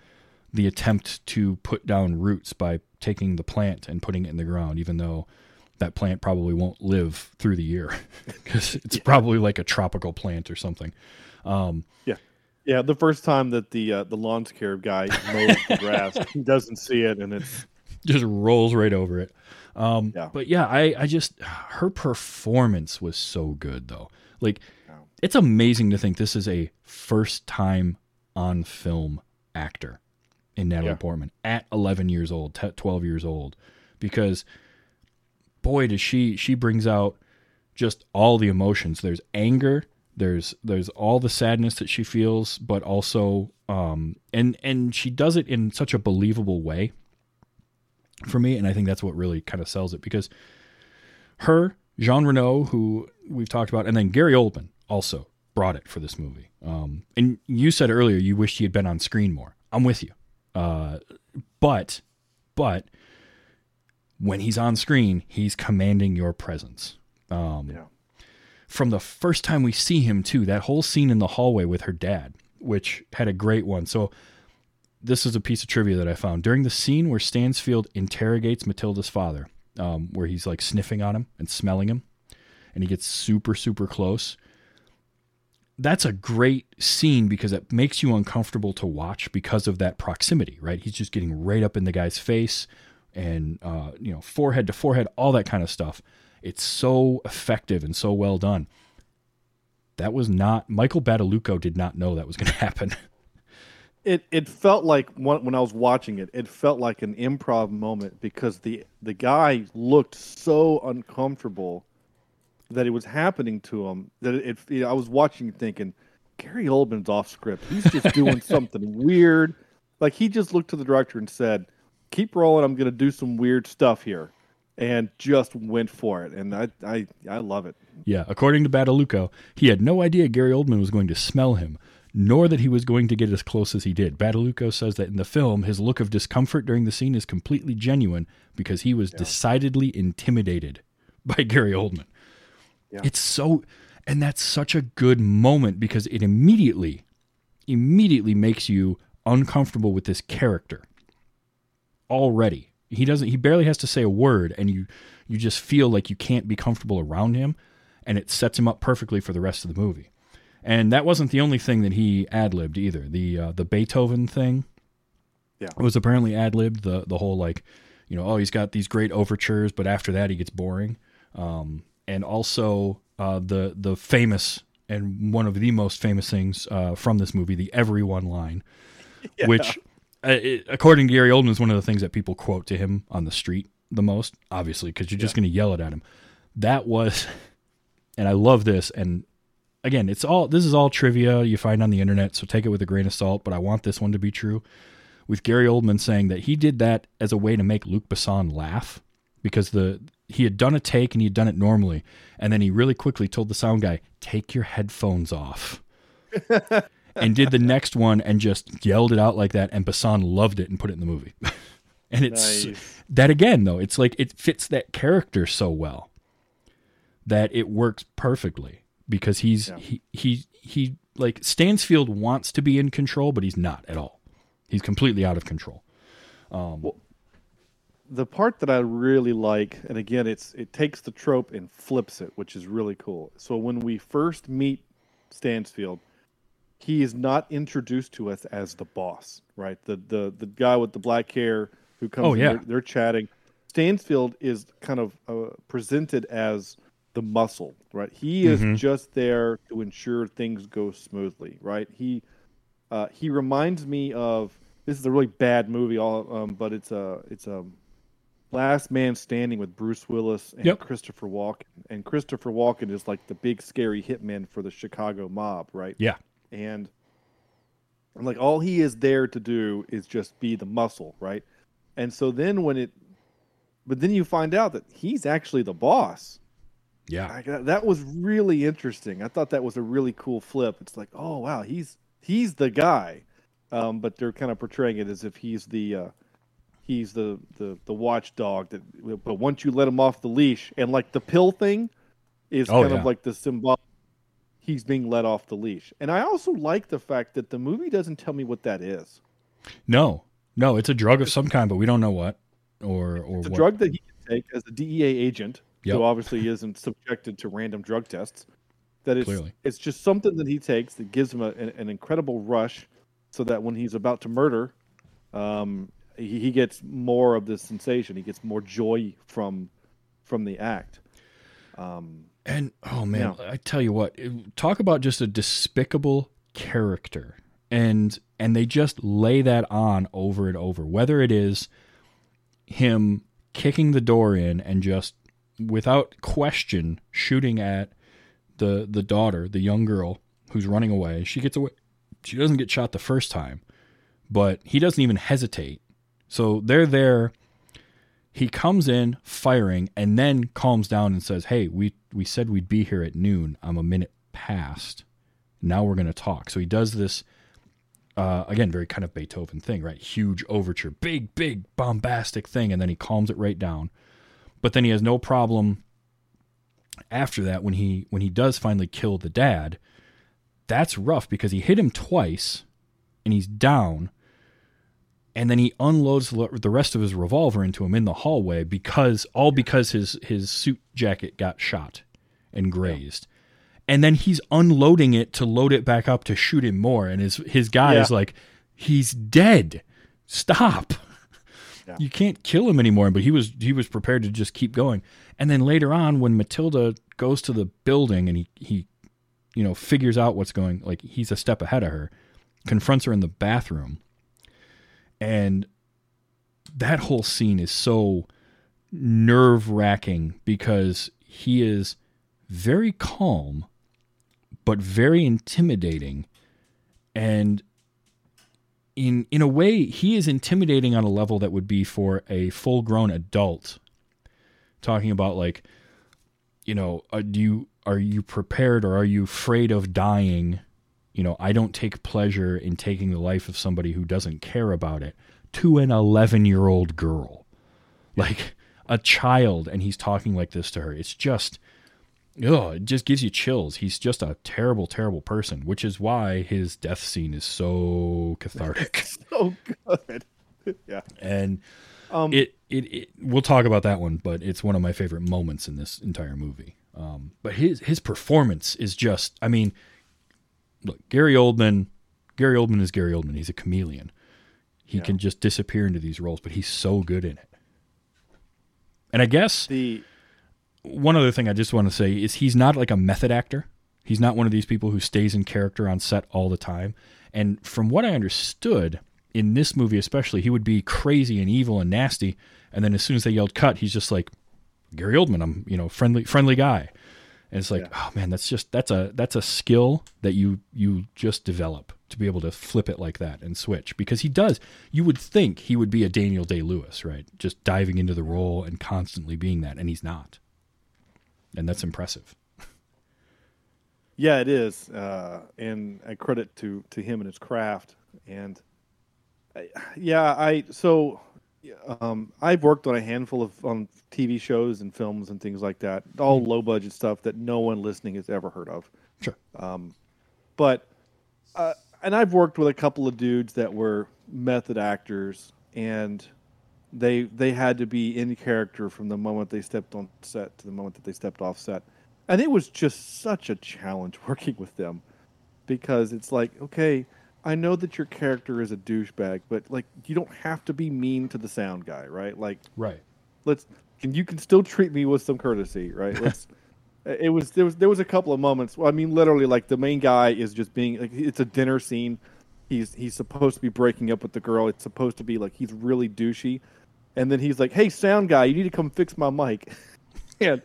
the attempt to put down roots by taking the plant and putting it in the ground even though that plant probably won't live through the year because it's probably like a tropical plant or something. Um yeah, yeah. The first time that the uh, the lawn care guy mows the grass, he doesn't see it, and it just rolls right over it. Um, Yeah. But yeah, I, I just her performance was so good though. Like it's amazing to think this is a first time on film actor in Natalie Yeah. Portman at 11 years old, t- 12 years old, because boy does she she brings out just all the emotions. There's anger. There's there's all the sadness that she feels, but also um and and she does it in such a believable way for me, and I think that's what really kind of sells it because her, Jean Reno, who we've talked about, and then Gary Oldman also brought it for this movie. Um, and you said earlier you wished he had been on screen more. I'm with you, uh, but but when he's on screen, he's commanding your presence. Um, yeah. From the first time we see him too that whole scene in the hallway with her dad which had a great one. So this is a piece of trivia that i found. During the scene where stansfield interrogates matilda's father um, where he's like sniffing on him and smelling him and he gets super super close that's a great scene because it makes you uncomfortable to watch because of that proximity right? He's just getting right up in the guy's face and uh, you know forehead to forehead all that kind of stuff it's so effective and so well done. That was not Michael Badalucco did not know that was going to happen. it it felt like when, when I was watching it, it felt like an improv moment because the the guy looked so uncomfortable that it was happening to him that it, it I was watching thinking Gary Oldman's off script. He's just doing something weird. Like he just looked to the director and said, "Keep rolling. I'm going to do some weird stuff here." And just went for it, and I, I, I love it. yeah, according to Badalucco, he had no idea Gary Oldman was going to smell him, nor that he was going to get as close as he did. Badalucco says that in the film, his look of discomfort during the scene is completely genuine because he was decidedly intimidated by Gary Oldman. Yeah. It's so, and that's such a good moment because it immediately, immediately makes you uncomfortable with this character already. He doesn't. He barely has to say a word, and you you just feel like you can't be comfortable around him, and it sets him up perfectly for the rest of the movie. And that wasn't the only thing that he ad libbed either. The uh, the Beethoven thing, Yeah. was apparently ad libbed. The the whole like, you know, oh he's got these great overtures, but after that he gets boring. Um, and also uh, the the famous and one of the most famous things uh, from this movie, the everyone line, which, uh, Uh, it, according to Gary Oldman, is one of the things that people quote to him on the street the most, obviously, because you're just going to yell it at him. That was, and I love this. And again, it's all this is all trivia you find on the internet, so take it with a grain of salt. But I want this one to be true. With Gary Oldman saying that he did that as a way to make Luc Besson laugh, because the he had done a take and he had done it normally, and then he really quickly told the sound guy, "Take your headphones off." and did the next one and just yelled it out like that and Besson loved it and put it in the movie. and it's Nice. that again though, it's like it fits that character so well that it works perfectly because he's Yeah. he he he like Stansfield wants to be in control but he's not at all. He's completely out of control. Um, the part that I really like, and again, it's it takes the trope and flips it, which is really cool. So when we first meet Stansfield, he is not introduced to us as the boss, right? The the the guy with the black hair who comes. Oh, yeah. they're, they're chatting. Stansfield is kind of uh, presented as the muscle, right? He is Mhm. just there to ensure things go smoothly, right? He uh, he reminds me of this is a really bad movie, all um, but it's a it's a Last Man Standing with Bruce Willis and Yep. Christopher Walken, and Christopher Walken is like the big scary hitman for the Chicago mob, right? Yeah. And and like all he is there to do is just be the muscle, right? And so then when it, but then you find out that he's actually the boss. Yeah. I, that was really interesting. I thought that was a really cool flip. It's like, oh wow, he's he's the guy, um, but they're kind of portraying it as if he's the uh, he's the, the the watchdog. That but once you let him off the leash, and like the pill thing is Oh, kind yeah. of like the symbol. He's being let off the leash, and I also like the fact that the movie doesn't tell me what that is. No. No, it's a drug of some kind but we don't know what or or It's a what. drug that he can take as a DEA agent, Yep. who obviously isn't subjected to random drug tests. That it's Clearly. it's just something that he takes that gives him a, an, an incredible rush, so that when he's about to murder, um, he, he gets more of this sensation. He gets more joy from from the act. Um, And oh man, Yeah. I tell you what, eh, talk about just a despicable character. And and they just lay that on over and over. Whether it is him kicking the door in and just without question shooting at the the daughter, the young girl who's running away. She gets away. She doesn't get shot the first time, but he doesn't even hesitate. So they're there he comes in firing and then calms down and says, "Hey, we we said we'd be here at noon. I'm a minute past. Now we're going to talk." So he does this uh, again, very kind of Beethoven thing, right? Huge overture, big, big, bombastic thing, and then he calms it right down. But then he has no problem after that when he when he does finally kill the dad. That's rough because he hit him twice, and he's down and then he unloads the rest of his revolver into him in the hallway because all because his his suit jacket got shot and grazed. And then he's unloading it to load it back up to shoot him more and his his guy is like he's dead. Stop. Yeah. You can't kill him anymore, but he was he was prepared to just keep going. And then later on when Matilda goes to the building and he he you know figures out what's going like he's a step ahead of her, confronts her in the bathroom and that whole scene is so nerve wracking because he is very calm, but very intimidating. And in in a way, he is intimidating on a level that would be for a full grown adult. Talking about like, you know, uh, do you are you prepared or are you afraid of dying? You know, I don't take pleasure in taking the life of somebody who doesn't care about it to an 11 year old girl, like a child, and he's talking like this to her. It's just, oh, it just gives you chills. He's just a terrible, terrible person, which is why his death scene is so cathartic. so good. yeah. and Um, it, it, it, we'll talk about that one, but it's one of my favorite moments in this entire movie. Um, but his his performance is just, I mean, look, Gary Oldman, Gary Oldman is Gary Oldman. He's a chameleon. He Yeah. can just disappear into these roles, but he's so good in it. And I guess the one other thing I just want to say is he's not like a method actor. He's not one of these people who stays in character on set all the time. And from what I understood, in this movie especially, he would be crazy and evil and nasty. And then as soon as they yelled cut, he's just like Gary Oldman. I'm you know friendly friendly guy. And it's like, Yeah. oh man, that's just that's a that's a skill that you you just develop to be able to flip it like that and switch because he does. You would think he would be a Daniel Day Lewis, right? Just diving into the role and constantly being that, and he's not. And that's impressive. Yeah, it is, uh, and I credit to to him and his craft. And I, yeah, I so um, I've worked on a handful of on TV shows and films and things like that, all low budget stuff that no one listening has ever heard of. Sure. Um, But uh, and I've worked with a couple of dudes that were method actors, and they they had to be in character from the moment they stepped on set to the moment that they stepped off set, and it was just such a challenge working with them, because it's like okay. I know that your character is a douchebag, but like you don't have to be mean to the sound guy, right? Like Right. let's and you can still treat me with some courtesy, right? Let's. it was there was there was a couple of moments. Well, I mean, literally, like the main guy is just being like it's a dinner scene. He's he's supposed to be breaking up with the girl. It's supposed to be like he's really douchey, and then he's like, "Hey, sound guy, you need to come fix my mic." and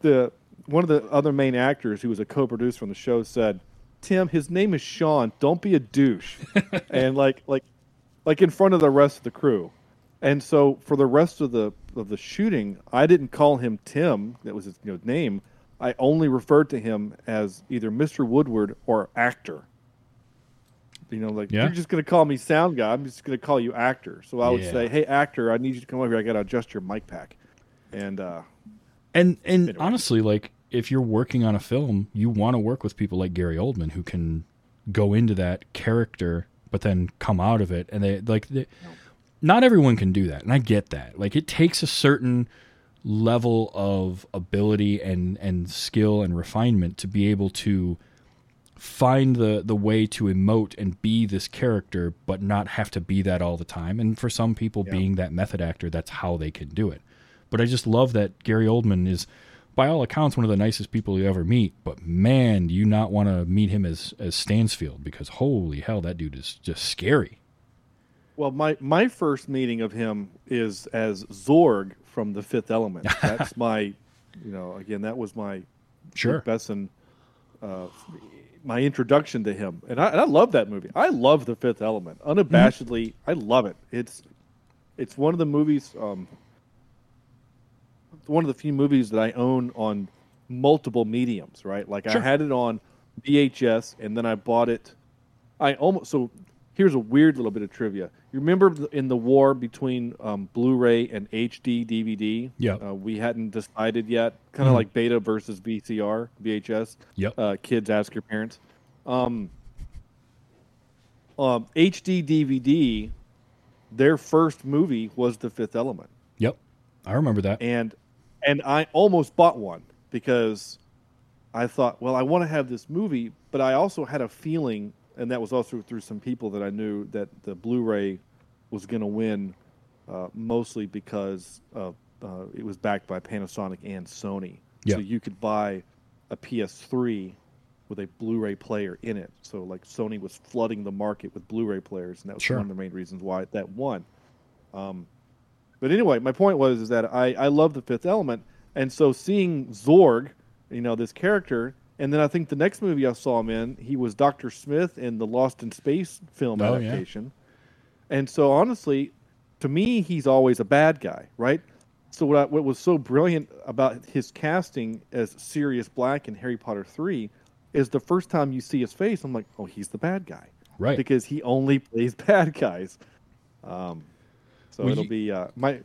the one of the other main actors who was a co-producer on the show said, "Tim, his name is Sean. Don't be a douche." and like like like in front of the rest of the crew. And so for the rest of the of the shooting, I didn't call him Tim. That was his you know, name. I only referred to him as either Mr. Woodward or actor. You know, like Yeah. you're just gonna call me sound guy. I'm just gonna call you actor. So I would Yeah. say, "Hey, actor, I need you to come over here. I gotta adjust your mic pack." And uh, And and Anyway. honestly, like if you're working on a film, you want to work with people like Gary Oldman who can go into that character, but then come out of it. And they like they, not everyone can do that, and I get that. Like it takes a certain level of ability and and skill and refinement to be able to find the the way to emote and be this character but not have to be that all the time and for some people Yeah. being that method actor that's how they can do it but i just love that gary oldman is by all accounts one of the nicest people you ever meet but man do you not want to meet him as as stansfield because holy hell that dude is just scary well, my my first meeting of him is as Zorg from The Fifth Element. That's my, you know, again, that was my sure Besson, uh, my introduction to him, and I, and I love that movie. I love The Fifth Element, unabashedly. I love it. It's it's one of the movies, um, one of the few movies that I own on multiple mediums. Right, like Sure. I had it on VHS, and then I bought it. I almost so. Here's a weird little bit of trivia. You remember in the war between um, Blu-ray and HD DVD? Yeah. Uh, we hadn't decided yet. Kind of Mhm. like beta versus VCR, VHS. Yep. Uh, kids ask your parents. Um, um, HD DVD, their first movie was The Fifth Element, yep i remember that and and I almost bought one because I thought, well, I want to have this movie, but I also had a feeling, and that was also through some people that I knew that the Blu-ray was going to win, uh, mostly because of, uh, it was backed by Panasonic and Sony. Yeah. So you could buy a PS3 with a Blu-ray player in it. So like Sony was flooding the market with Blu-ray players, and that was Sure. one of the main reasons why that won. Um, but anyway, my point was is that I, I love the Fifth Element, and so seeing Zorg, you know, this character, and then I think the next movie I saw him in, he was Doctor Smith in the Lost in Space film Oh, yeah. adaptation, and so honestly, to me, he's always a bad guy, right? So what I, what was so brilliant about his casting as Sirius Black in Harry Potter three is the first time you see his face, I'm like, oh, he's the bad guy right because he only plays bad guys. Um, so Well, it'll you- be uh, my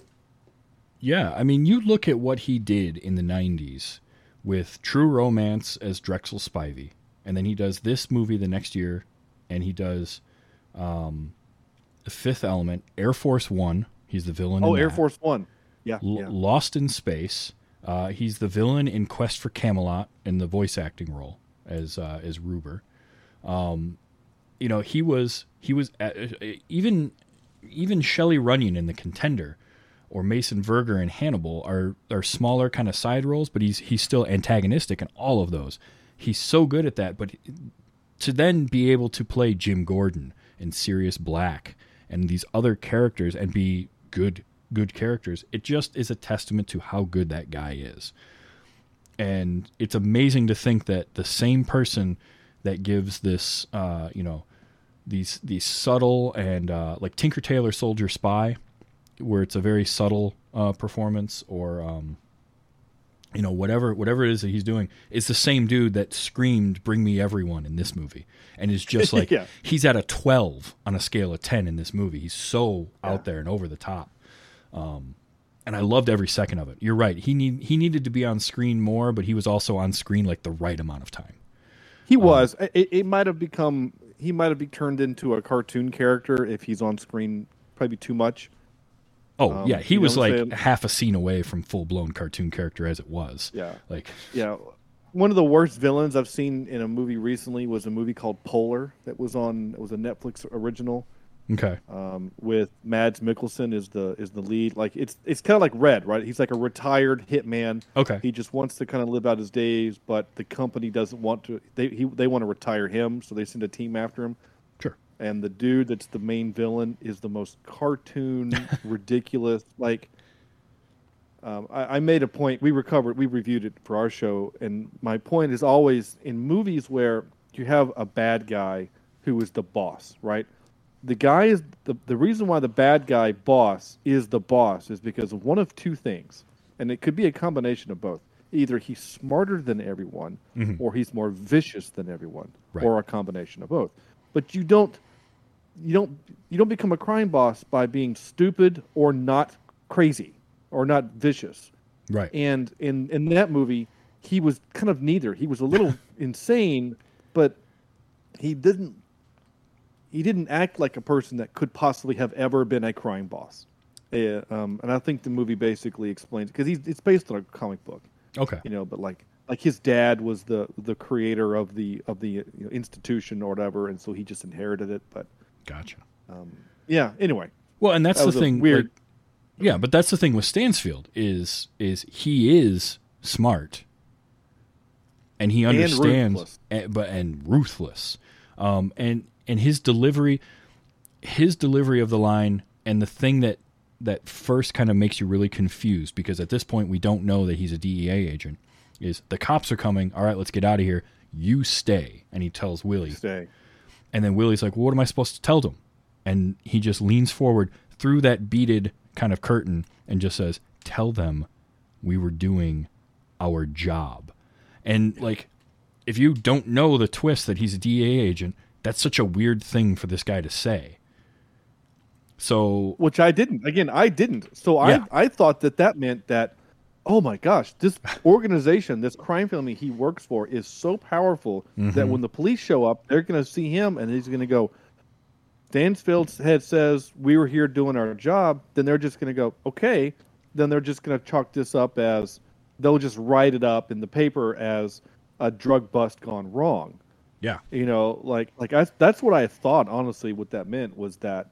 Yeah, I mean, you look at what he did in the '90s with True Romance as Drexel Spivey, and then he does this movie the next year, and he does um, The Fifth Element, Air Force One. He's the villain. oh in Air that. Force One. Yeah, L- yeah. Lost in Space. Uh, he's the villain in Quest for Camelot in the voice acting role as uh, as Ruber. Um, you know, he was he was uh, uh, even even Shelley Runyon in The Contender or Mason Verger in Hannibal are are smaller kind of side roles, but he's he's still antagonistic in all of those. He's so good at that, but to then be able to play Jim Gordon and Sirius Black and these other characters and be good good characters, it just is a testament to how good that guy is. And it's amazing to think that the same person that gives this uh, you know these these subtle and uh, like Tinker Tailor Soldier Spy, where it's a very subtle uh, performance, or um, you know whatever whatever it is that he's doing. It's the same dude that screamed "Bring me everyone" in this movie, and is just like Yeah. he's at a twelve on a scale of ten in this movie. He's so out there and over the top. Um, and I loved every second of it. You're right. He need he needed to be on screen more, but he was also on screen like the right amount of time. He Um, was. It, it might have become. He might have be turned into a cartoon character if he's on screen probably too much. Oh Um, yeah, he was like half a scene away from full blown cartoon character as it was. Yeah. Like Yeah. One of the worst villains I've seen in a movie recently was a movie called Polar that was on. It was a Netflix original okay, um, with Mads Mikkelsen is the is the lead. Like it's it's kind of like Red, right? He's like a retired hitman. Okay. He just wants to kind of live out his days, but the company doesn't want to. They he, they want to retire him, so they send a team after him. sure. and the dude that's the main villain is the most cartoon, ridiculous. Like, um, I, I made a point. We recovered. We reviewed it for our show, and my point is always in movies where you have a bad guy who is the boss, right? The guy is the the reason why the bad guy boss is the boss is because of one of two things, and it could be a combination of both. Either he's smarter than everyone, mm-hmm. or he's more vicious than everyone, Right. or a combination of both. But you don't you don't you don't become a crime boss by being stupid or not crazy or not vicious. Right. And in in that movie, he was kind of neither. He was a little insane, but he didn't he didn't act like a person that could possibly have ever been a crime boss. Uh, um, and I think the movie basically explains because he's it's based on a comic book, okay. you know. But like like his dad was the the creator of the of the you know, institution or whatever, and so he just inherited it. But Gotcha. yeah, anyway, Well, and that's That the thing. weird- like- yeah, but that's the thing with Stansfield is is he is smart, and he understands, ruthless. eh, but and ruthless, um, and and his delivery, his delivery of the line, and the thing that that first kind of makes you really confused because at this point we don't know that he's a DEA agent. Is the cops are coming? All right, let's get out of here. You stay, and he tells Willi, stay. and then Willi's like, well, "What am I supposed to tell them?" And he just leans forward through that beaded kind of curtain and just says, "Tell them we were doing our job." And like, if you don't know the twist that he's a DEA agent, that's such a weird thing for this guy to say. So which I didn't. Again, I didn't. So Yeah. I I thought that that meant that oh my gosh, this organization, this crime family he works for is so powerful that mm-hmm. when the police show up, they're going to see him and he's going to go Stansfield's head says we were here doing our job, then they're just going to go, "Okay." Then they're just going to chalk this up as they'll just write it up in the paper as a drug bust gone wrong yeah, you know like like I, that's what i thought honestly what that meant was that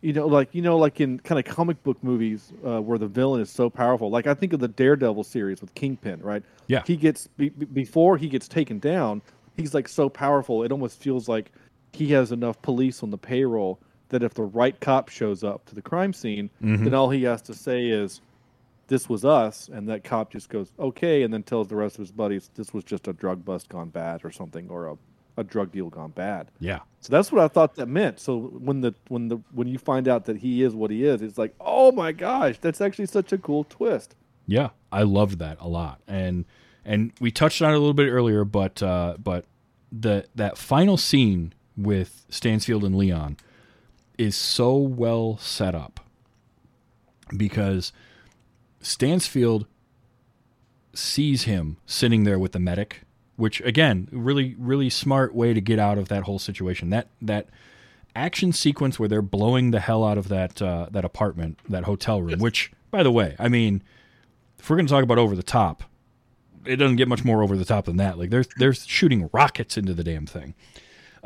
you know like you know like in kind of comic book movies uh, where the villain is so powerful like i think of the daredevil series with kingpin right? Yeah. he gets be, be- before he gets taken down he's like so powerful it almost feels like he has enough police on the payroll that if the right cop shows up to the crime scene then all he has to say is this was us and that cop just goes okay and then tells the rest of his buddies this was just a drug bust gone bad or something or a, a drug deal gone bad. Yeah, so that's what i thought that meant. So when the when the when you find out that he is what he is it's like oh my gosh that's actually such a cool twist. Yeah. I loved that a lot, and and we touched on it a little bit earlier, but uh, but the that final scene with Stansfield and Leon is so well set up because Stansfield sees him sitting there with the medic, which again, really really smart way to get out of that whole situation. That that action sequence where they're blowing the hell out of that uh, that apartment, that hotel room, which by the way, I mean, if we're going to talk about over the top, it doesn't get much more over the top than that. Like they're they're shooting rockets into the damn thing.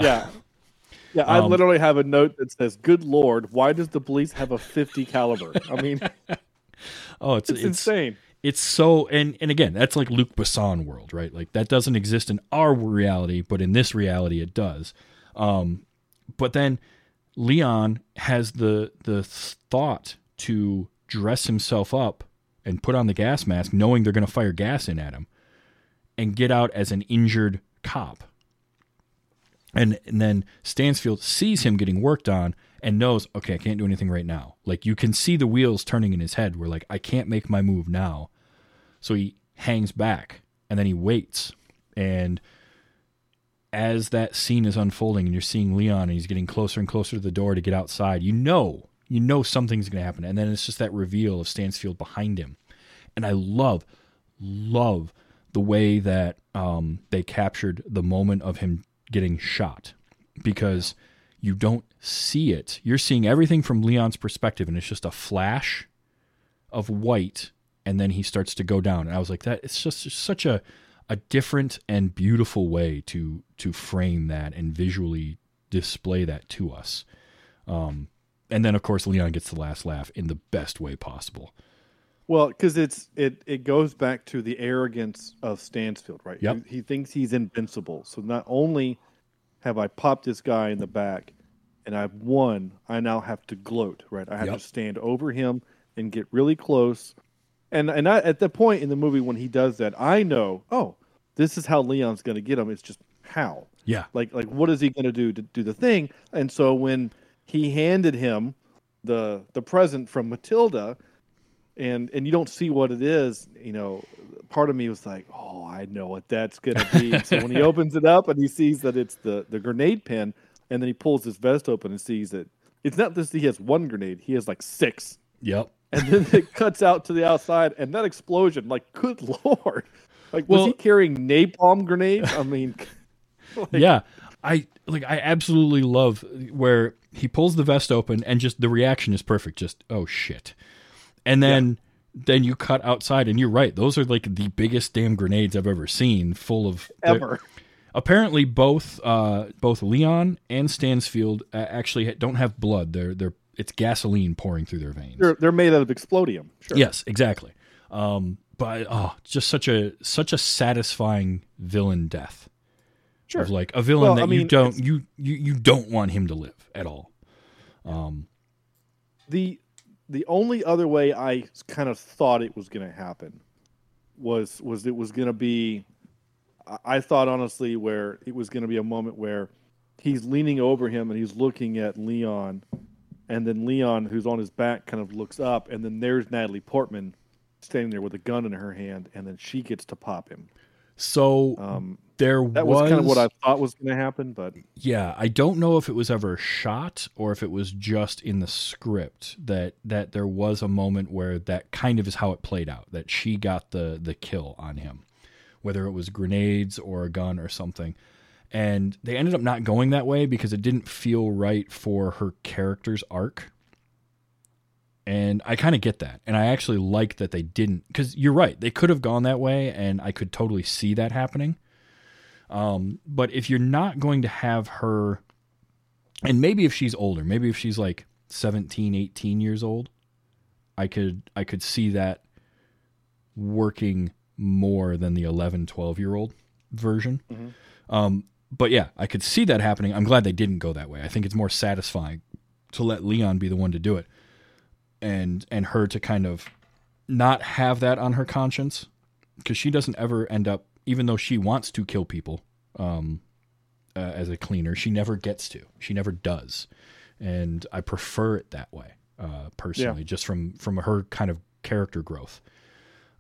yeah yeah i Um, literally have a note that says good lord why does the police have a 50 caliber i mean Oh, it's it's, insane it's so and and again that's like luc besson world right like that doesn't exist in our reality but in this reality it does um but then leon has the the thought to dress himself up and put on the gas mask knowing they're going to fire gas in at him and get out as an injured cop And, and then Stansfield sees him getting worked on and knows, okay, I can't do anything right now. Like you can see the wheels turning in his head. Where like I can't make my move now, so he hangs back and then he waits. And as that scene is unfolding, and you're seeing Leon, and he's getting closer and closer to the door to get outside, you know, you know something's going to happen. And then it's just that reveal of Stansfield behind him. And I love, love the way that um, they captured the moment of him getting shot because you don't see it. You're seeing everything from Leon's perspective, and it's just a flash of white, and then he starts to go down. And I was like, that it's just such a a different and beautiful way to to frame that and visually display that to us. Um, and then of course Leon gets the last laugh in the best way possible. Well, because it's it it goes back to the arrogance of Stansfield, right? Yep. He, he thinks he's invincible. So not only have I popped this guy in the back and I've won, I now have to gloat, right? I have Yep. to stand over him and get really close. And and I, at the point in the movie when he does that, I know, oh, this is how Leon's going to get him. It's just how. Yeah. Like like what is he going to do to do the thing? And so when he handed him the the present from Matilda, and and you don't see what it is, you know, part of me was like, oh, I know what that's going to be. so when he opens it up and he sees that it's the the grenade pin, and then he pulls his vest open and sees that it's not just he has one grenade, he has like six. Yep. And then it cuts out to the outside, and that explosion, like, good lord, like, was Well- he carrying napalm grenades? I mean, yeah. I like I absolutely love where he pulls the vest open and just the reaction is perfect. Just oh shit. And then then you cut outside and you're right. Those are like the biggest damn grenades I've ever seen full of ever. apparently both uh, both Leon and Stansfield uh, actually don't have blood. They're they're it's gasoline pouring through their veins. They're they're made out of explodium. Sure. Yes, exactly. Um, but oh, just such a such a satisfying villain death. Sure. Of like a villain Well, that I you don't you, you you don't want him to live at all. the the only other way I kind of thought it was going to happen was was it was going to be I- I thought honestly where it was going to be a moment where he's leaning over him and he's looking at Leon and then Leon who's on his back kind of looks up and then there's Natalie Portman standing there with a gun in her hand and then she gets to pop him. So Um there that was, kind of what I thought was going to happen but yeah i don't know if it was ever shot or if it was just in the script that that there was a moment where that kind of is how it played out that she got the the kill on him whether it was grenades or a gun or something and they ended up not going that way because it didn't feel right for her character's arc. And i kind of get that. And i actually like that they didn't because you're right they could have gone that way and i could totally see that happening. Um, but if you're not going to have her, and maybe if she's older, maybe if she's like 17, 18 years old, I could I could see that working more than the 11, 12 year old version. Um, but yeah, I could see that happening. I'm glad they didn't go that way. I think it's more satisfying to let Leon be the one to do it, and and her to kind of not have that on her conscience because she doesn't ever end up even though she wants to kill people um, uh, as a cleaner she never gets to she never does and i prefer it that way uh, personally just from from her kind of character growth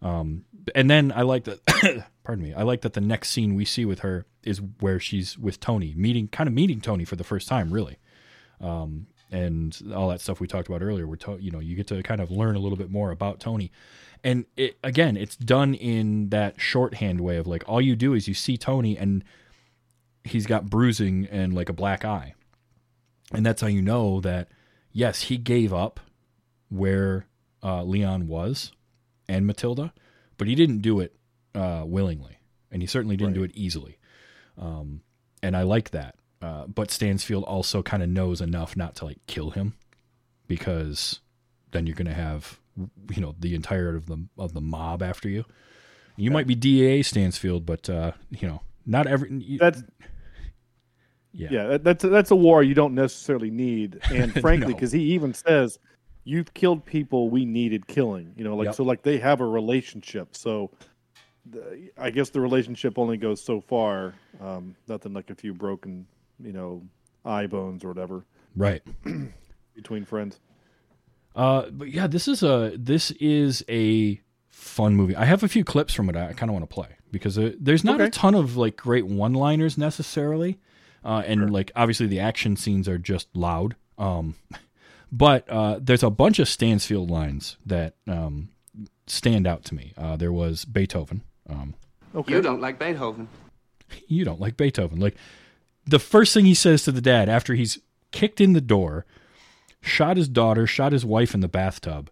um, and then i like that pardon me i like that the next scene we see with her is where she's with tony meeting kind of meeting tony for the first time really um, and all that stuff we talked about earlier. Where to, you know you get to kind of learn a little bit more about Tony, and it, again, it's done in that shorthand way of like all you do is you see Tony and he's got bruising and like a black eye, and that's how you know that yes, he gave up where uh, Leon was and Matilda, but he didn't do it uh, willingly, and he certainly didn't do it easily. Um, and I like that. Uh, but Stansfield also kind of knows enough not to like kill him because then you're going to have you know the entire of the of the mob after you. You might be DEA Stansfield, but uh, you know not every. You, that's yeah. Yeah, that, that's that's a war you don't necessarily need, and frankly, No. because he even says, "You've killed people we needed killing." You know, like Yep. so, like they have a relationship. So, the, I guess the relationship only goes so far. Um, nothing like a few broken you know, eye bones or whatever Right. between friends. Uh, but yeah, this is a this is a fun movie. I have a few clips from it. I kind of want to play because uh there's not a ton of like great one-liners necessarily, uh, and like obviously the action scenes are just loud. Um, but uh, there's a bunch of Stansfield lines that um, stand out to me. Uh, there was Beethoven. Um, Okay. You don't like Beethoven. you don't like Beethoven. Like the first thing he says to the dad after he's kicked in the door, shot his daughter, shot his wife in the bathtub,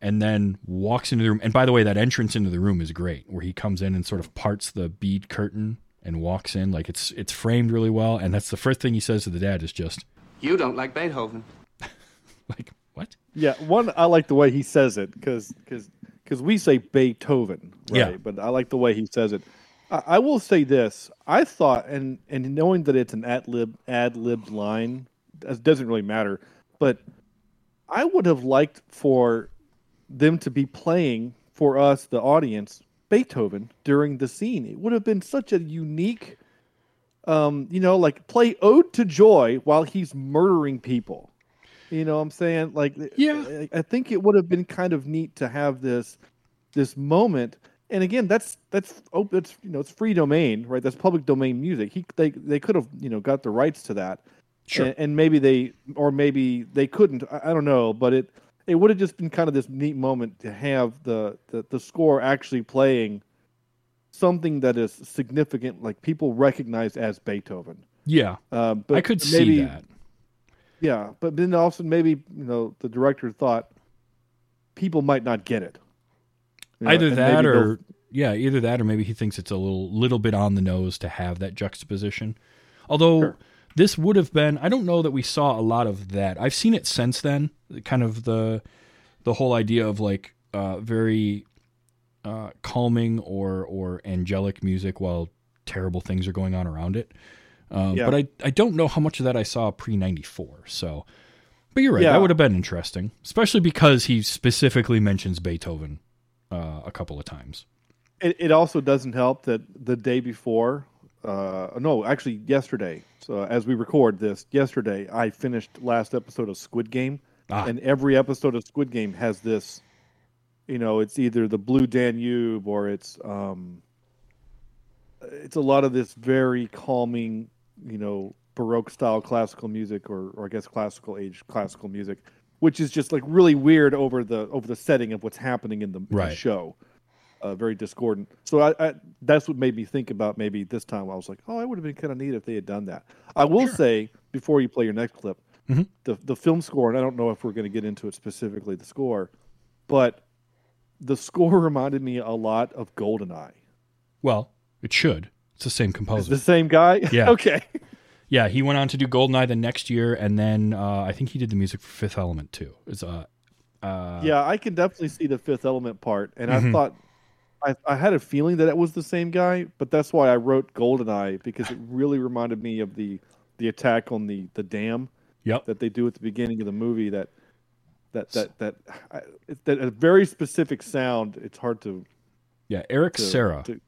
and then walks into the room. And by the way, that entrance into the room is great, where he comes in and sort of parts the bead curtain and walks in. Like it's it's framed really well. And that's the first thing he says to the dad is just You don't like Beethoven. like, "What?" Yeah, one I like the way he says it because because because we say Beethoven, right? Yeah. But I like the way he says it. I, I will say this: I thought, and and knowing that it's an ad lib ad libbed line, it doesn't really matter. But I would have liked for them to be playing for us, the audience, Beethoven during the scene. It would have been such a unique, um, you know, like play "Ode to Joy" while he's murdering people. You know what I'm saying? Like, Yeah. I, think it would have been kind of neat to have this this moment. And again, that's that's oh, that's you know it's free domain, right? That's public domain music. He they they could have you know got the rights to that, Sure. and, and maybe they or maybe they couldn't. I, I don't know, but it it would have just been kind of this neat moment to have the the, the score actually playing something that is significant, like people recognize as Beethoven. Yeah, Uh, but I could maybe, see that. Yeah, but then also maybe you know the director thought people might not get it. You know, either that or yeah either that or maybe he thinks it's a little little bit on the nose to have that juxtaposition although Sure. this would have been i don't know that we saw a lot of that i've seen it since then kind of the the whole idea of like uh very uh calming or or angelic music while terrible things are going on around it um, Yeah. but I, I don't know how much of that I saw pre 94. So, but you're right. Yeah. That would have been interesting, especially because he specifically mentions Beethoven uh, a couple of times. It, it also doesn't help that the day before, uh, no, actually yesterday. So as we record this, yesterday I finished last episode of Squid Game, Ah. and every episode of Squid Game has this. You know, it's either the Blue Danube or it's um, it's a lot of this very calming, you know, Baroque style classical music, or or I guess classical age classical music, which is just like really weird over the over the setting of what's happening in the, in the show uh, very discordant. So I, I that's what made me think about maybe this time. I was like, oh, it would have been kind of neat if they had done that. I will say before you play your next clip, Mhm. the the film score, and I don't know if we're going to get into it specifically, the score, but the score reminded me a lot of Goldeneye. Well, it should. It's the same Is composer. the same guy? Yeah. okay. yeah, he went on to do Goldeneye the next year, and then uh, I think he did the music for Fifth Element too. It's uh, uh, yeah, I can definitely see the Fifth Element part, and I Mhm. thought. I, I had a feeling that it was the same guy, but that's why I wrote Goldeneye because it really reminded me of the the attack on the the dam. Yep. that they do at the beginning of the movie that that that that I- that a very specific sound it's hard to, Yeah, Eric to Serra to-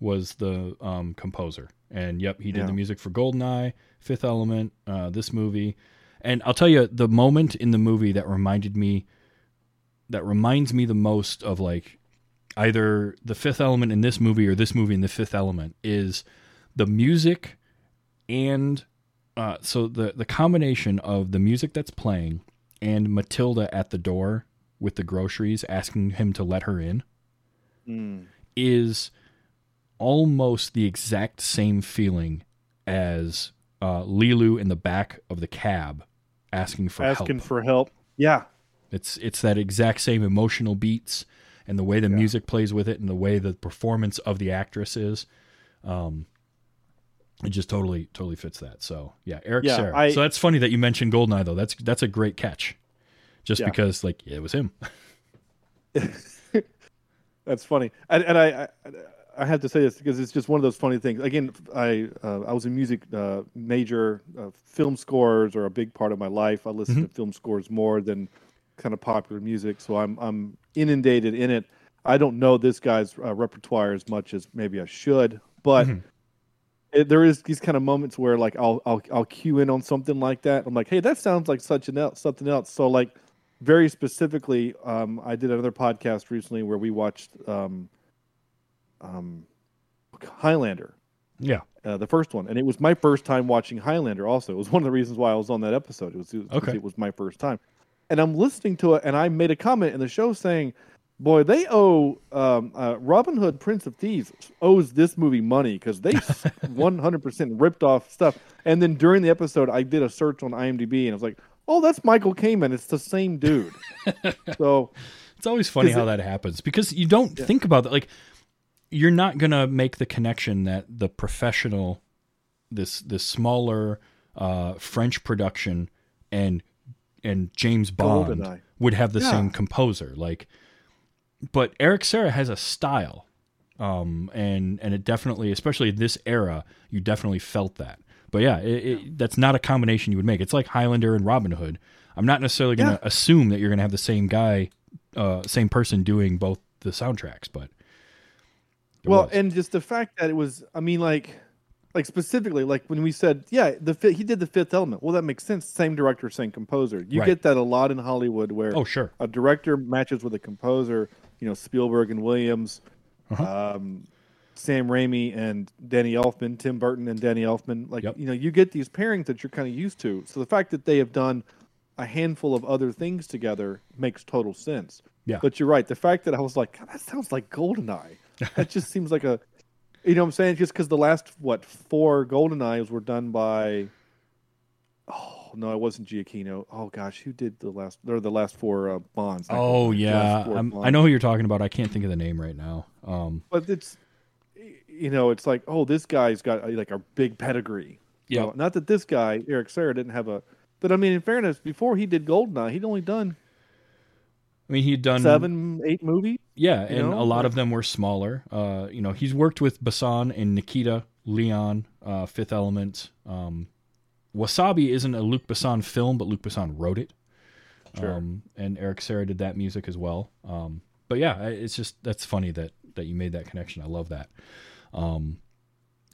was the um, composer, and yep, he did Yeah. the music for Goldeneye, Fifth Element, uh, this movie, and I'll tell you the moment in the movie that reminded me, that reminds me the most of like either the Fifth Element in this movie or this movie in the Fifth Element is the music and uh, so the the combination of the music that's playing and Matilda at the door with the groceries asking him to let her in Mm. is almost the exact same feeling as uh, Leeloo in the back of the cab asking for help. asking help. for help. Yeah, It's it's that exact same emotional beats and the way the music plays with it and the way the performance of the actress is. Um, it just totally totally fits that. So yeah, Eric Yeah, Serra. I- so that's funny that you mentioned Goldeneye though. That's that's a great catch. Just Yeah. because like it was him. that's funny. And, and I, I I have to say this because it's just one of those funny things. Again, I uh, I was a music uh, major. Uh, film scores are a big part of my life. I listen to film scores more than kind of popular music, so I'm I'm inundated in it. I don't know this guy's uh, repertoire as much as maybe I should, but it, there is these kind of moments where like I'll I'll I'll cue in on something like that. I'm like, hey, that sounds like such an else, something else. So like very specifically, um, I did another podcast recently where we watched um, um, Highlander, Yeah. uh, the first one, and it was my first time watching Highlander. Also, it was one of the reasons why I was on that episode. It was, it was Okay. it was my first time, and I'm listening to it, and I made a comment in the show saying, "Boy, they owe um, uh, Robin Hood, Prince of Thieves owes this movie money because they 100 percent ripped off stuff." And then during the episode, I did a search on IMDb, and I was like, "Oh, that's Michael Kamen. It's the same dude." so It's always funny how it- that happens because you don't think about that. Like, you're not gonna make the connection that the professional, this this smaller uh, French production, and and James Bond GoldenEye. would have the Yeah. same composer. Like, but Eric Serra has a style, um, and and it definitely, especially this era, you definitely felt that. But yeah, it, it, that's not a combination you would make. It's like Highlander and Robin Hood. I'm not necessarily going to Yeah. assume that you're going to have the same guy, uh, same person doing both the soundtracks, but well, was. and just the fact that it was, I mean, like, like specifically, like when we said, yeah, the fi- he did the Fifth Element. Well, that makes sense. Same director, same composer. You Right. get that a lot in Hollywood, where oh sure, a director matches with a composer. You know, Spielberg and Williams, Uh-huh. um, Sam Raimi and Danny Elfman, Tim Burton and Danny Elfman. Like, Yep. you know, you get these pairings that you're kind of used to. So the fact that they have done a handful of other things together makes total sense. Yeah. But you're right. The fact that I was like, God, that sounds like Goldeneye. that just seems like a, you know, what I'm saying just because the last what four Golden Eyes were done by. Oh no, it wasn't Giacchino. Oh gosh, who did the last? Or the last four uh, Bonds? oh yeah, I'm, I know who you're talking about. I can't think of the name right now. Um, but it's, you know, it's like, oh, this guy's got uh, like a big pedigree. You Yeah. know, not that this guy Eric Serra didn't have a, but I mean, in fairness, before he did Goldeneye, he'd only done I mean, he'd done seven, eight movies. Yeah, and know? a lot of them were smaller. Uh, you know, he's worked with Besson and Nikita, Leon, uh, Fifth Element. Um, Wasabi isn't a Luc Besson film, but Luc Besson wrote it. Sure. Um, and Eric Serra did that music as well. Um, but yeah, it's just that's funny that that you made that connection. I love that. Um,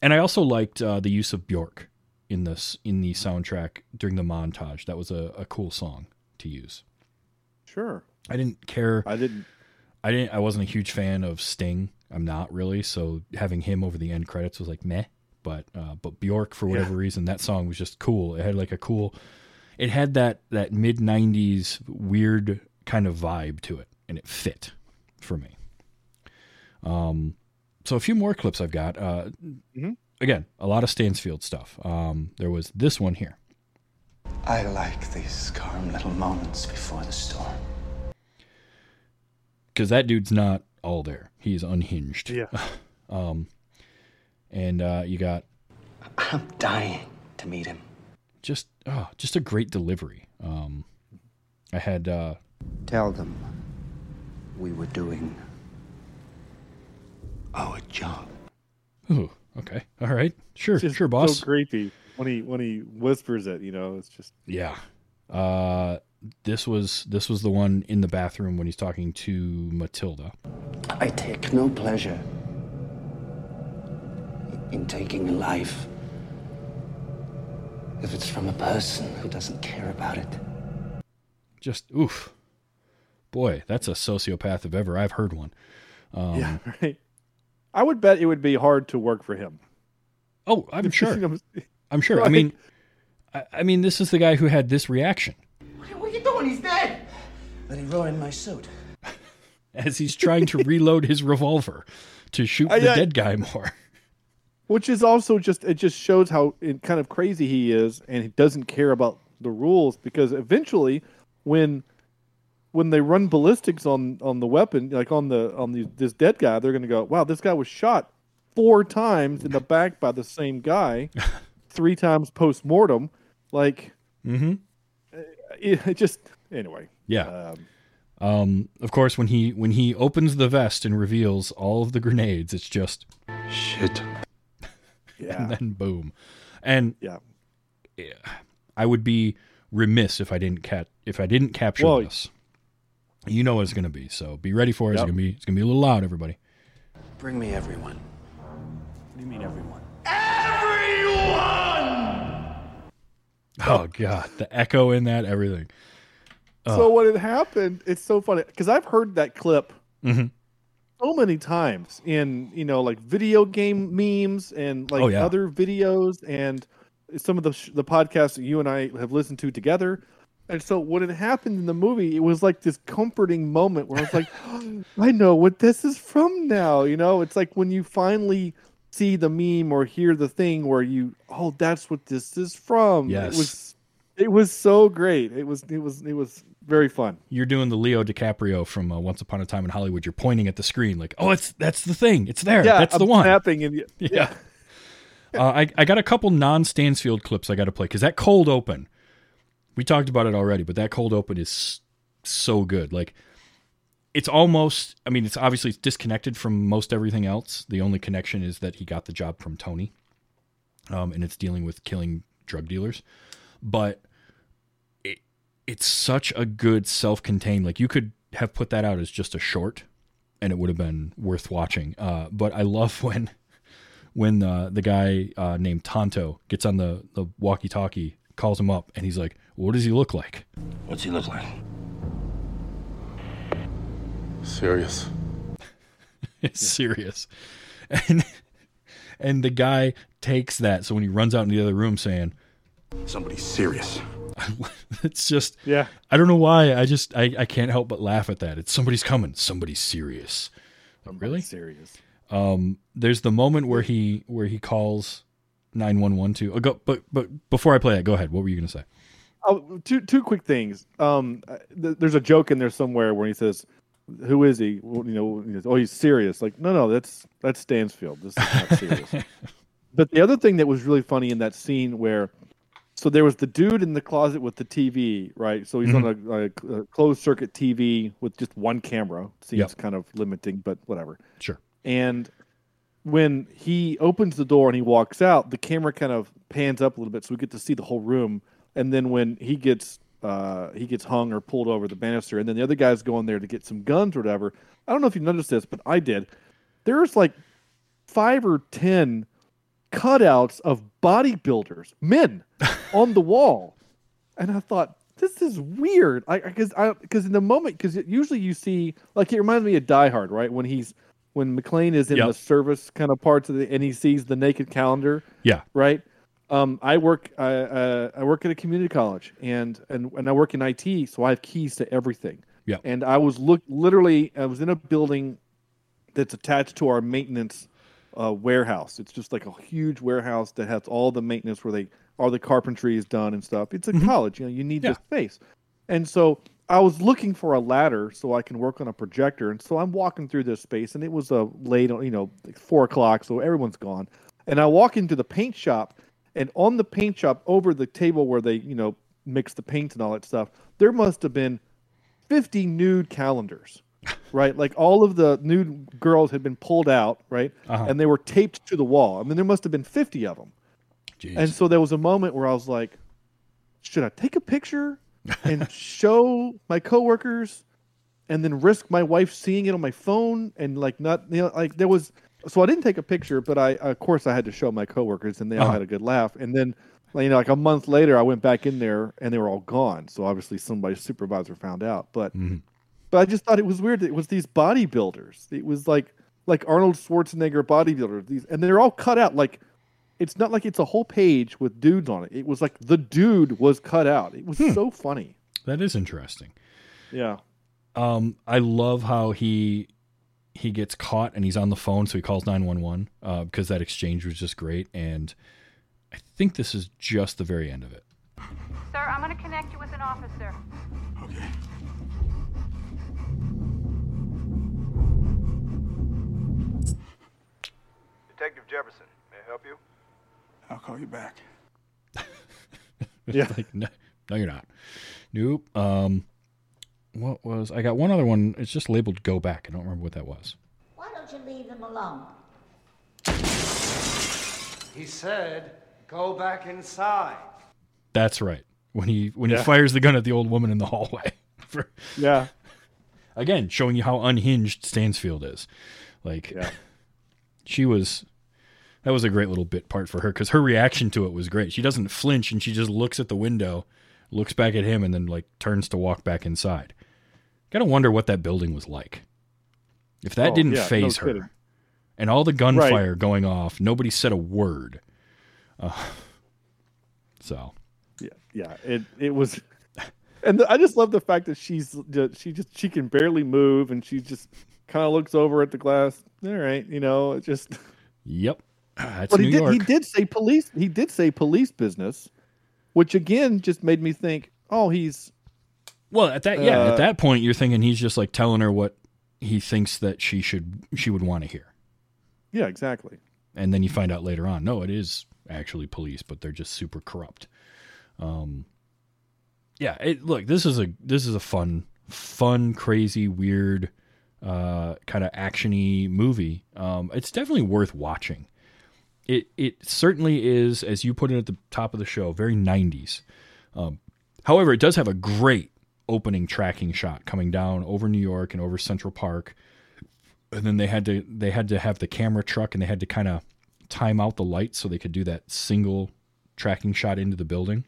and I also liked uh, the use of Bjork in this in the soundtrack during the montage. That was a, a cool song to use. Sure, I didn't care. I didn't. I didn't. I wasn't a huge fan of Sting. I'm not really. So having him over the end credits was like meh. But uh, but Bjork for whatever reason that song was just cool. It had like a cool. It had that that mid '90s weird kind of vibe to it, and it fit for me. Um, so a few more clips I've got. Uh, Mhm. Again, a lot of Stansfield stuff. Um, there was this one here. I like these calm little moments before the storm. Because that dude's not all there. He's unhinged. Yeah. Um, and uh, you got I'm dying to meet him. just oh, just a great delivery. Um, I had uh, Tell them we were doing our job. ooh, okay, all right, sure, It's just sure, boss. So creepy when he when he whispers it. You know, it's just yeah. Uh, this was this was the one in the bathroom when he's talking to Matilda. I take no pleasure in taking a life if it's from a person who doesn't care about it. Just oof, boy, that's a sociopath if ever I've heard one. Um, yeah, right. I would bet it would be hard to work for him. Oh, I'm sure. I'm sure. I mean, I, I mean, this is the guy who had this reaction What are you doing? He's dead! But he ruined my suit. as he's trying to reload his revolver to shoot I- the I- dead guy more. which is also just it just shows how kind of crazy he is and he doesn't care about the rules because eventually when when they run ballistics on on the weapon like on the on the, this dead guy they're going to go wow this guy was shot four times in the back by the same guy three times post mortem like Mm-hmm. It, it just anyway Yeah. um, Um, of course, when he when he opens the vest and reveals all of the grenades, it's just Shit. yeah and then boom, and yeah I would be remiss if I didn't cat if I didn't capture Well- this. You know what it's going to be, so be ready for it. It's going to be it's going to be a little loud, everybody. Bring me everyone. What do you mean, everyone? Everyone! Oh god, the echo in that, everything. So when it happened, it's so funny because I've heard that clip Mhm. so many times in you know like video game memes and like Oh, yeah. other videos and some of the sh- the podcasts that you and I have listened to together. And so when it happened in the movie, it was like this comforting moment where I was like, I know what this is from now. You know, it's like when you finally see the meme or hear the thing where you, oh, that's what this is from. Yes. It was, it was so great. It was, it was, it was very fun. You're doing the Leo DiCaprio from uh, Once Upon a Time in Hollywood. You're pointing at the screen like, "Oh, it's that's the thing. It's there. Yeah, that's the I'm one." Snapping and Yeah. uh, I, I got a couple non Stansfield clips I got to play because that cold open, we talked about it already, but that cold open is so good. Like, it's almost, I mean, it's obviously disconnected from most everything else. The only connection is that he got the job from Tony, um, and it's dealing with killing drug dealers. But it, it's such a good self contained, like, you could have put that out as just a short and it would have been worth watching. Uh, but I love when when uh, the guy uh, named Tonto gets on the, the walkie talkie, calls him up, and he's like, What does he look like? What's he look like? Serious. It's serious. And and the guy takes that. So when he runs out in the other room saying, Somebody serious. It's just, Yeah. I don't know why. I just, I, I can't help but laugh at that. It's somebody's coming. Somebody's serious. really? serious. Um, there's the moment where he where he calls nine one one two. Oh, go, but but before I play that, go ahead. What were you gonna say? Oh, two two quick things. Um, uh, th- there's a joke in there somewhere where he says, "Who is he?" Well, you know, oh, he's serious. Like, no, no, that's that's Stansfield. This is not serious. but the other thing that was really funny in that scene where, so there was the dude in the closet with the TV, right? So he's on mm-hmm. a, a, a closed circuit TV with just one camera. Seems Yep. kind of limiting, but whatever. Sure. And when he opens the door and he walks out, the camera kind of pans up a little bit, so we get to see the whole room. And then when he gets uh, he gets hung or pulled over the banister, and then the other guys go in there to get some guns or whatever. I don't know if you noticed this, but I did. There's like five or ten cutouts of bodybuilders, men, on the wall, and I thought this is weird. I because I because in the moment because usually you see like it reminds me of Die Hard, right? When he's when McClane is in Yep. the service kind of parts of the and he sees the naked calendar, Yeah. right? Um, I work I uh, I work at a community college and, and and I work in IT, so I have keys to everything. Yeah. And I was look literally I was in a building that's attached to our maintenance uh, warehouse. It's just like a huge warehouse that has all the maintenance where they all the carpentry is done and stuff. It's a college, you know, you need Yeah. the space. And so I was looking for a ladder so I can work on a projector. And so I'm walking through this space, and it was a late, you know, like four o'clock, so everyone's gone. And I walk into the paint shop, and on the paint shop, over the table where they, you know, mix the paint and all that stuff, there must have been 50 nude calendars, right? Like all of the nude girls had been pulled out, right? Uh-huh. And they were taped to the wall. I mean, there must have been 50 of them. Jeez. And so there was a moment where I was like, should I take a picture and show my coworkers and then risk my wife seeing it on my phone and like not you know like there was so I didn't take a picture but I of course I had to show my coworkers and they all Uh-huh. had a good laugh and then you know like a month later I went back in there and they were all gone so obviously somebody's supervisor found out but Mhm. but I just thought it was weird that it was these bodybuilders it was like like Arnold Schwarzenegger bodybuilders these and they're all cut out like it's not like it's a whole page with dudes on it. It was like the dude was cut out. It was so funny. that is interesting. Yeah. Um, I love how he he gets caught and he's on the phone, so he calls nine one one because that exchange was just great. And I think this is just the very end of it. Sir, I'm going to connect you with an officer. Okay. Detective Jefferson, may I help you? I'll call you back. Yeah. like no, no, you're not. Nope. Um, what was I got one other one? It's just labeled "Go Back." I don't remember what that was. Why don't you leave them alone? He said, go back inside. That's right. When he when Yeah. he fires the gun at the old woman in the hallway. For, Yeah. again, showing you how unhinged Stansfield is. Like Yeah. she was that was a great little bit part for her because her reaction to it was great. She doesn't flinch and she just looks at the window, looks back at him, and then like turns to walk back inside. Gotta wonder what that building was like. If that Oh, didn't yeah, no phase kidding. her, and all the gunfire going off, nobody said a word. Uh, so Yeah, yeah. It it was, and I just love the fact that she's she just she can barely move, and she just kind of looks over at the glass. All right, you know, it just. Yep, that's but New he did York. he did say police. He did say police business, which again just made me think. Oh, he's Well, at that yeah, Uh, at that point you're thinking he's just like telling her what he thinks that she should she would want to hear. yeah, exactly. And then you find out later on, no, it is actually police, but they're just super corrupt. Um Yeah, it, look, this is a this is a fun fun crazy weird uh kind of actiony movie. Um it's definitely worth watching. It it certainly is as you put it at the top of the show, very 90s. Um However, it does have a great opening tracking shot coming down over New York and over Central Park. And then they had to they had to have the camera truck and they had to kind of time out the lights so they could do that single tracking shot into the building.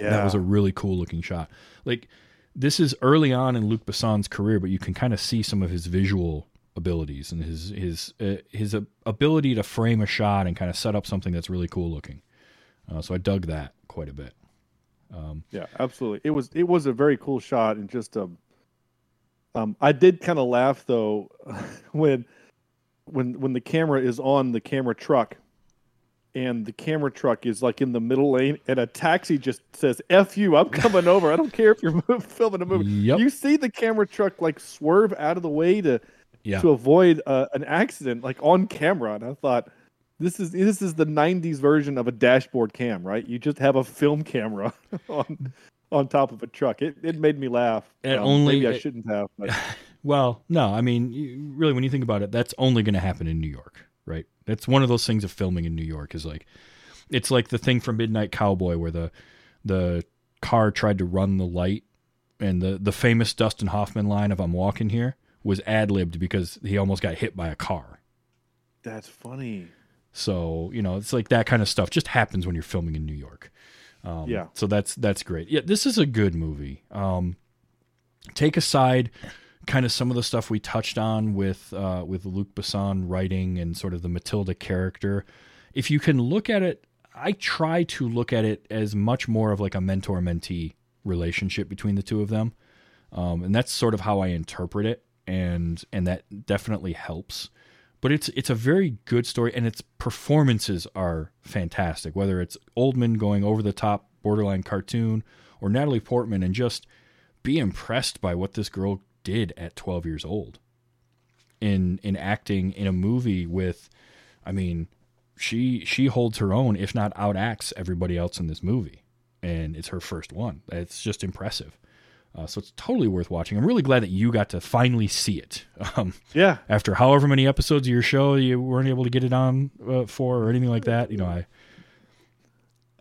Yeah. That was a really cool looking shot. Like this is early on in Luc Besson's career, but you can kind of see some of his visual abilities and his his uh, his ability to frame a shot and kind of set up something that's really cool looking. Uh, so I dug that quite a bit. Um, Yeah, absolutely. It was it was a very cool shot and just um um I did kind of laugh though when when when the camera is on the camera truck and the camera truck is like in the middle lane and a taxi just says F you, I'm coming over. I don't care if you're filming a movie. Yep. You see the camera truck like swerve out of the way to Yeah. to avoid uh, an accident like on camera and I thought this is this is the 90s version of a dashboard cam, right? You just have a film camera on on top of a truck. It it made me laugh. And Um, only- maybe I shouldn't have. But Well, no, I mean, you, really, when you think about it, that's only going to happen in New York, right? That's one of those things of filming in New York is like, it's like the thing from Midnight Cowboy where the the car tried to run the light, and the the famous Dustin Hoffman line of "I'm walking here" was ad libbed because he almost got hit by a car. that's funny. So you know, it's like that kind of stuff just happens when you're filming in New York. Um, Yeah. So that's that's great. Yeah, this is a good movie. Um, take aside kind of some of the stuff we touched on with uh, with Luc Besson writing and sort of the Matilda character. If you can look at it, I try to look at it as much more of like a mentor mentee relationship between the two of them, um, and that's sort of how I interpret it, and and that definitely helps but it's it's a very good story and its performances are fantastic whether it's oldman going over the top borderline cartoon or natalie portman and just be impressed by what this girl did at 12 years old in in acting in a movie with i mean she she holds her own if not outacts everybody else in this movie and it's her first one. It's just impressive uh, so it's totally worth watching. I'm really glad that you got to finally see it. Um, Yeah. After however many episodes of your show you weren't able to get it on uh, for or anything like that, you know, I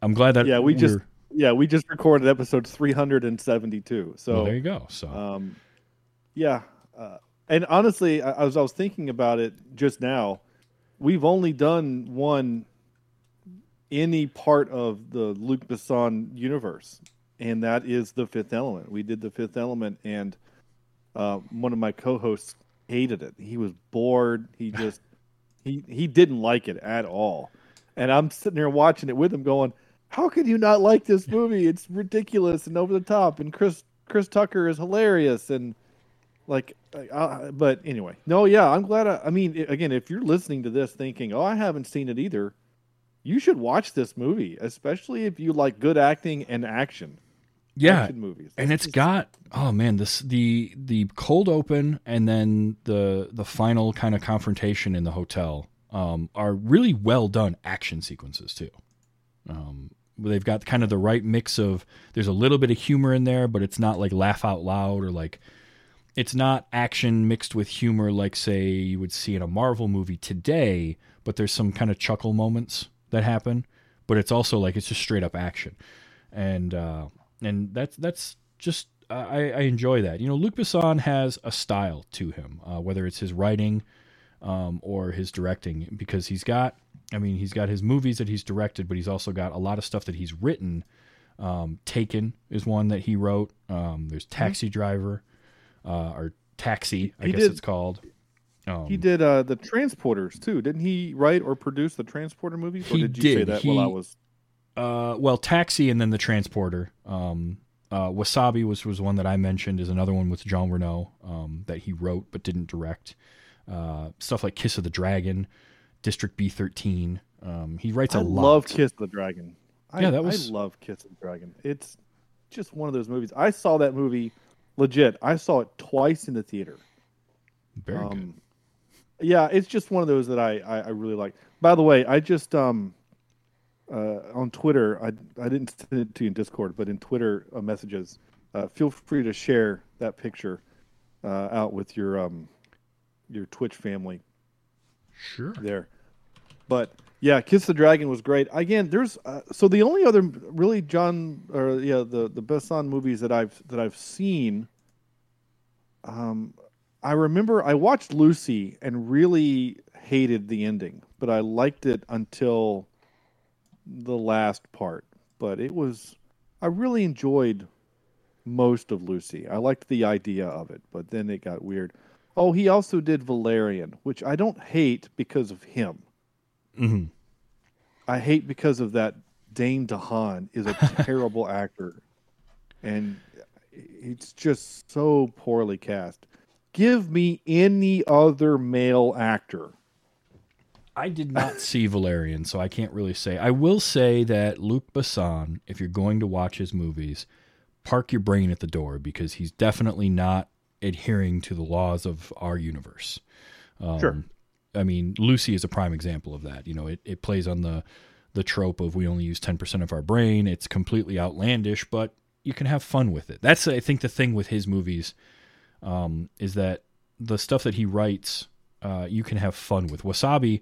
I'm glad that Yeah, we just yeah we just recorded episode 372. So well, there you go. So Um, yeah, uh, and honestly, I, as I was thinking about it just now, we've only done one any part of the Luc Besson universe, and that is the Fifth Element. We did the Fifth Element, and uh, one of my co-hosts hated it. He was bored. He just he he didn't like it at all, and I'm sitting there watching it with him, going, "How could you not like this movie? It's ridiculous and over the top." And Chris Chris Tucker is hilarious, and like, uh, but anyway, no, yeah, I'm glad. I, I mean, again, if you're listening to this thinking, "Oh, I haven't seen it either," you should watch this movie, especially if you like good acting and action. Yeah, action movies. and it's got oh man, this the the cold open and then the the final kind of confrontation in the hotel um, are really well done action sequences too. Um, they've got kind of the right mix of there's a little bit of humor in there, but it's not like laugh out loud or like it's not action mixed with humor like say you would see in a Marvel movie today, but there's some kind of chuckle moments that happen, but it's also like it's just straight up action. And uh and that's that's just I, I enjoy that. You know, Luc Besson has a style to him, uh, whether it's his writing, um, or his directing because he's got I mean he's got his movies that he's directed, but he's also got a lot of stuff that he's written. Um, Taken is one that he wrote. Um, there's Taxi Driver, uh, or Taxi, I He guess did- it's called. Um, he did uh, the Transporters too, didn't he? Write or produce the Transporter movies? Or He did you say that He- while I was? Uh, well, Taxi and then the Transporter. Um, uh, Wasabi was was one that I mentioned. Is another one with Jean Reno um, that he wrote but didn't direct. Uh, stuff like Kiss of the Dragon, District B thirteen. Um, he writes a I lot. love Kiss of the Dragon. I, Yeah, that was- I love Kiss of the Dragon. It's just one of those movies. I saw that movie legit. I saw it twice in the theater. Very good. Um, yeah, it's just one of those that I, I, I really like. By the way, I just um uh, on Twitter, I I didn't send it to you in Discord, but in Twitter uh, messages, uh, feel free to share that picture uh, out with your um your Twitch family Sure. there. But yeah, Kiss the Dragon was great. Again, there's uh, so the only other really John or yeah the the Besson movies that I've that I've seen. Um, I remember I watched Lucy and really hated the ending, but I liked it until the last part. But it was I really enjoyed most of Lucy. I liked the idea of it, but then it got weird. Oh, he also did Valerian, which I don't hate because of him. Mm-hmm. I hate because of that. Dane DeHaan is a terrible actor, and it's just so poorly cast. Give me any other male actor. I did not see Valerian, so I can't really say. I will say that Luc Besson, if you're going to watch his movies, park your brain at the door because he's definitely not adhering to the laws of our universe. Um, Sure. I mean, Lucy is a prime example of that. You know, it, it plays on the the trope of we only use 10% of our brain. It's completely outlandish, but you can have fun with it. That's, I think, the thing with his movies um, is that the stuff that he writes, uh, you can have fun with. Wasabi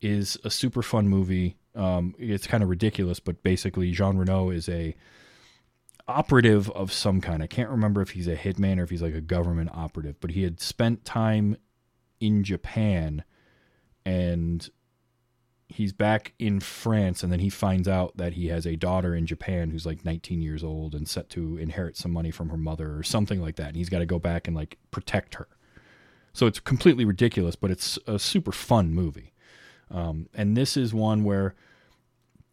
is a super fun movie. Um, it's kind of ridiculous, but basically, Jean Reno is a operative of some kind. I can't remember if he's a hitman or if he's like a government operative, but he had spent time in Japan and he's back in France and then he finds out that he has a daughter in Japan who's like 19 years old and set to inherit some money from her mother or something like that and he's got to go back and like protect her. So it's completely ridiculous, but it's a super fun movie. Um, and this is one where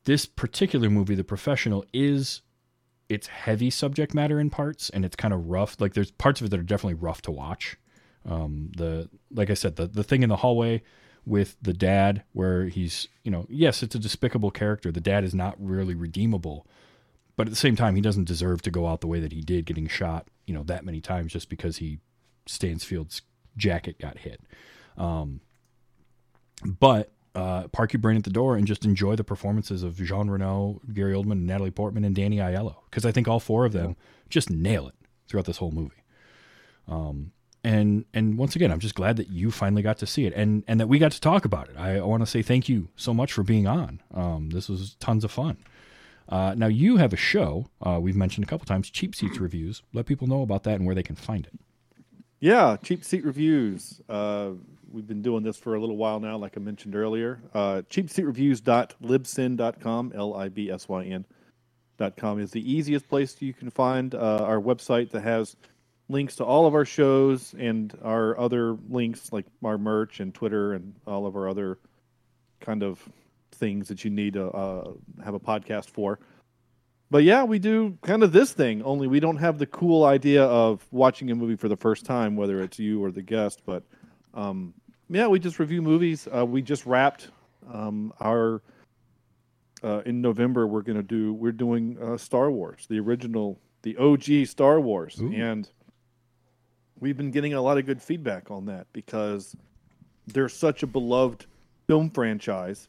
this particular movie, The Professional, is it's heavy subject matter in parts and it's kind of rough. Like there's parts of it that are definitely rough to watch. Um, the like I said, the the thing in the hallway with the dad where he's you know yes it's a despicable character. The dad is not really redeemable, but at the same time he doesn't deserve to go out the way that he did, getting shot you know that many times just because he Stansfield's jacket got hit. Um, but uh, park your brain at the door and just enjoy the performances of Jean Reno, Gary Oldman, Natalie Portman, and Danny Aiello because I think all four of them just nail it throughout this whole movie. Um, and and once again, I'm just glad that you finally got to see it and and that we got to talk about it. I, I want to say thank you so much for being on. Um, this was tons of fun. Uh, now you have a show uh, we've mentioned a couple times, Cheap Seats Reviews. Let people know about that and where they can find it. Yeah, cheap seat reviews. We've been doing this for a little while now, like I mentioned earlier. Uh, cheapseatreviews.libsyn.com, L I B S Y N dot com is the easiest place you can find uh, our website that has links to all of our shows and our other links like our merch and Twitter and all of our other kind of things that you need to uh, have a podcast for. But yeah, we do kind of this thing, only we don't have the cool idea of watching a movie for the first time, whether it's you or the guest. But um, yeah, we just review movies. Uh, we just wrapped um, our uh, in November. We're gonna do we're doing uh, Star Wars, the original, the OG Star Wars, Ooh. and we've been getting a lot of good feedback on that because they're such a beloved film franchise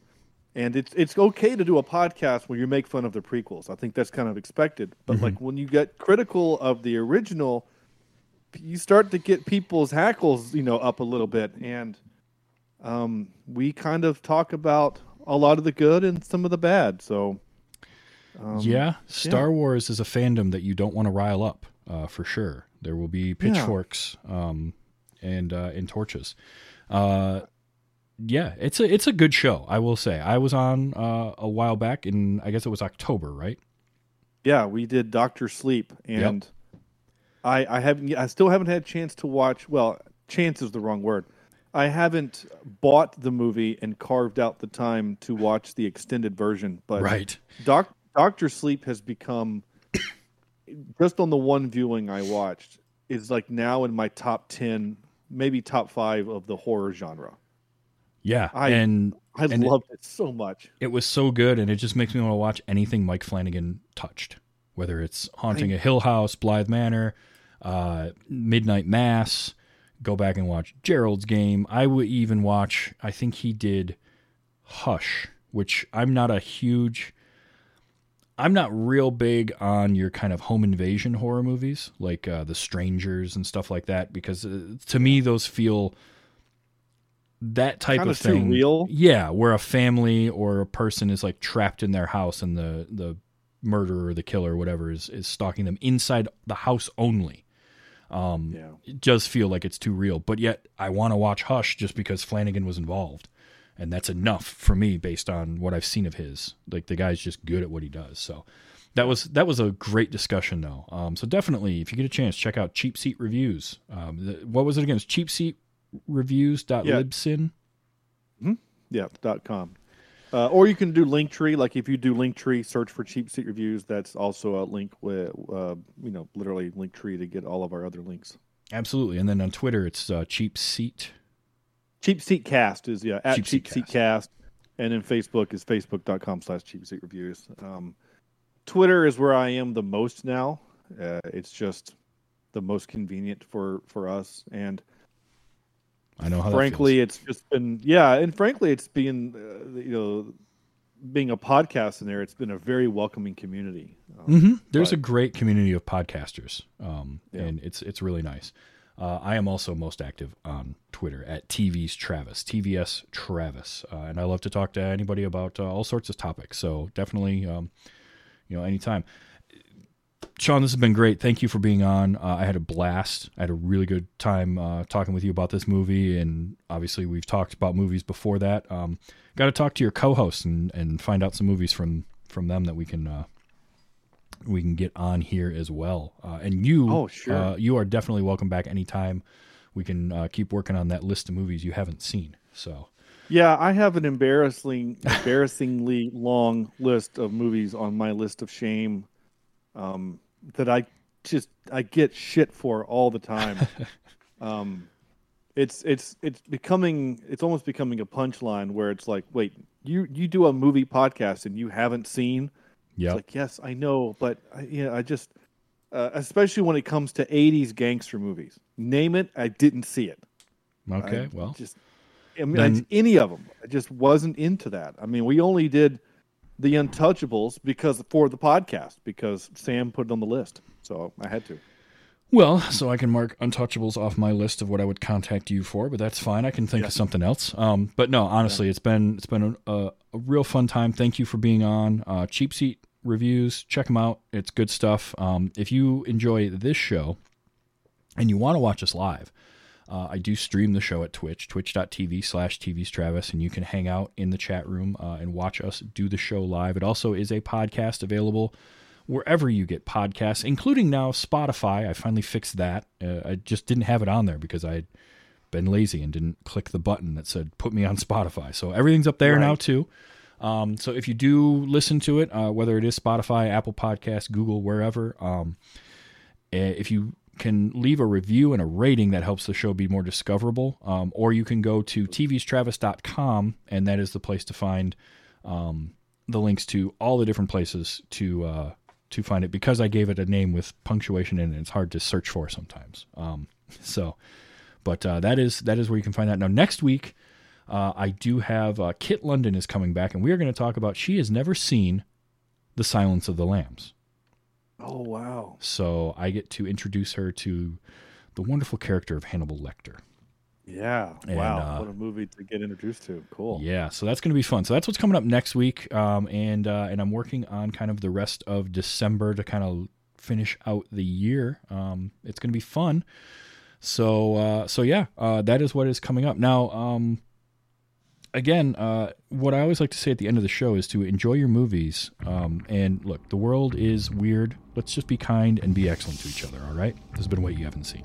and it's it's okay to do a podcast where you make fun of the prequels. I think that's kind of expected. But like when you get critical of the original, you start to get people's hackles, you know, up a little bit. And um, we kind of talk about a lot of the good and some of the bad. So um, yeah, Star Wars is a fandom that you don't want to rile up, uh, for sure. There will be pitchforks um, and uh, and torches. Uh, yeah, it's a it's a good show. I will say. I was on uh, a while back, in I guess it was October, right? Yeah, we did Doctor Sleep, and I I haven't I still haven't had a chance to watch. Well, chance is the wrong word. I haven't bought the movie and carved out the time to watch the extended version, but Right. Doc, Doctor Sleep has become just on the one viewing I watched is like now in my top ten, maybe top five of the horror genre. Yeah, I and I and loved it, so much. It was so good, and it just makes me want to watch anything Mike Flanagan touched, whether it's Haunting a Hill House, Blythe Manor, uh, Midnight Mass. Go back and watch Gerald's Game. I would even watch. I think he did Hush, which I'm not a huge. I'm not real big on your kind of home invasion horror movies like uh, The Strangers and stuff like that because uh, to me those feel that type Kinda of thing. real. Yeah, where a family or a person is like trapped in their house and the the murderer or the killer or whatever is is stalking them inside the house only. Um, Yeah. It does feel like it's too real, but yet I want to watch Hush just because Flanagan was involved, and that's enough for me based on what I've seen of his. Like the guy's just good at what he does. So that was that was a great discussion though. Um, so definitely, if you get a chance, check out Cheap Seat Reviews. Um, the, what was it again? It's Cheap Seat Reviews.libsyn. Yeah, dot com. Uh, or you can do Linktree. Like if you do Linktree, search for cheap seat reviews. That's also a link with, uh, you know, literally Linktree to get all of our other links. Absolutely. And then on Twitter, it's uh, Cheap Seat. Cheap Seat Cast is yeah at Cheap Cheap, Seat Seat Cast, and then Facebook is facebook.com slash Cheap Seat Reviews. Um, Twitter is where I am the most now. Uh, it's just the most convenient for for us, and I know how frankly, it's just been yeah, and frankly, it's been uh, you know being a podcast in there. It's been a very welcoming community. Um, hmm There's but- a great community of podcasters, um, and it's it's really nice. Uh, I am also most active on Twitter at TV's Travis, TVS Travis, uh, and I love to talk to anybody about uh, all sorts of topics. So definitely, um, you know, anytime. Sean, this has been great. Thank you for being on. Uh, I had a blast. I had a really good time uh, talking with you about this movie, and obviously we've talked about movies before that. Um, Got to talk to your co-hosts and, and find out some movies from from them that we can uh, we can get on here as well. Uh, and you, Oh, sure. uh, you are definitely welcome back anytime. We can uh, keep working on that list of movies you haven't seen. So Yeah, I have an embarrassing, embarrassingly long list of movies on my list of shame um, that I just I get shit for all the time. um, it's it's it's becoming it's almost becoming a punchline where it's like, wait, you you do a movie podcast and you haven't seen? Yeah. It's like, yes, I know, but I, yeah, I just uh, especially when it comes to '80s gangster movies. Name it, I didn't see it. okay, I well, just I mean, Then- any of them. I just wasn't into that. I mean, we only did the Untouchables because for the podcast because Sam put it on the list, so I had to. Well, so I can mark Untouchables off my list of what I would contact you for, but that's fine. I can think of something else. Um, but no, honestly, it's been it's been a, a, a real fun time. Thank you for being on. Uh, Cheap Seat reviews, check them out. It's good stuff. Um, if you enjoy this show and you want to watch us live, uh, I do stream the show at Twitch, twitch.tv slash TV's Travis, and you can hang out in the chat room uh, and watch us do the show live. It also is a podcast available wherever you get podcasts, including now Spotify. I finally fixed that. Uh, I just didn't have it on there because I had been lazy and didn't click the button that said put me on Spotify. So everything's up there now too. Um, so if you do listen to it, uh, whether it is Spotify, Apple Podcasts, Google, wherever, um, eh, if you can leave a review and a rating, that helps the show be more discoverable. Um, or you can go to tvstravis.com, and that is the place to find um, the links to all the different places to uh, to find it. Because I gave it a name with punctuation in it, it's hard to search for sometimes. Um, so, but uh, that is that is where you can find that. Now, next week, uh, I do have uh, Kit London is coming back, and we are going to talk about she has never seen the Silence of the Lambs. Oh wow! So I get to introduce her to the wonderful character of Hannibal Lecter. Yeah, And, wow! uh, what a movie to get introduced to. Cool. Yeah, so that's going to be fun. So that's what's coming up next week, um, and uh, and I'm working on kind of the rest of December to kind of finish out the year. Um, it's going to be fun. So uh, so yeah, uh, that is what is coming up now. Um, again, uh, what I always like to say at the end of the show is to enjoy your movies. Um, and look, the world is weird. Let's just be kind and be excellent to each other. All right. This has been what you haven't seen.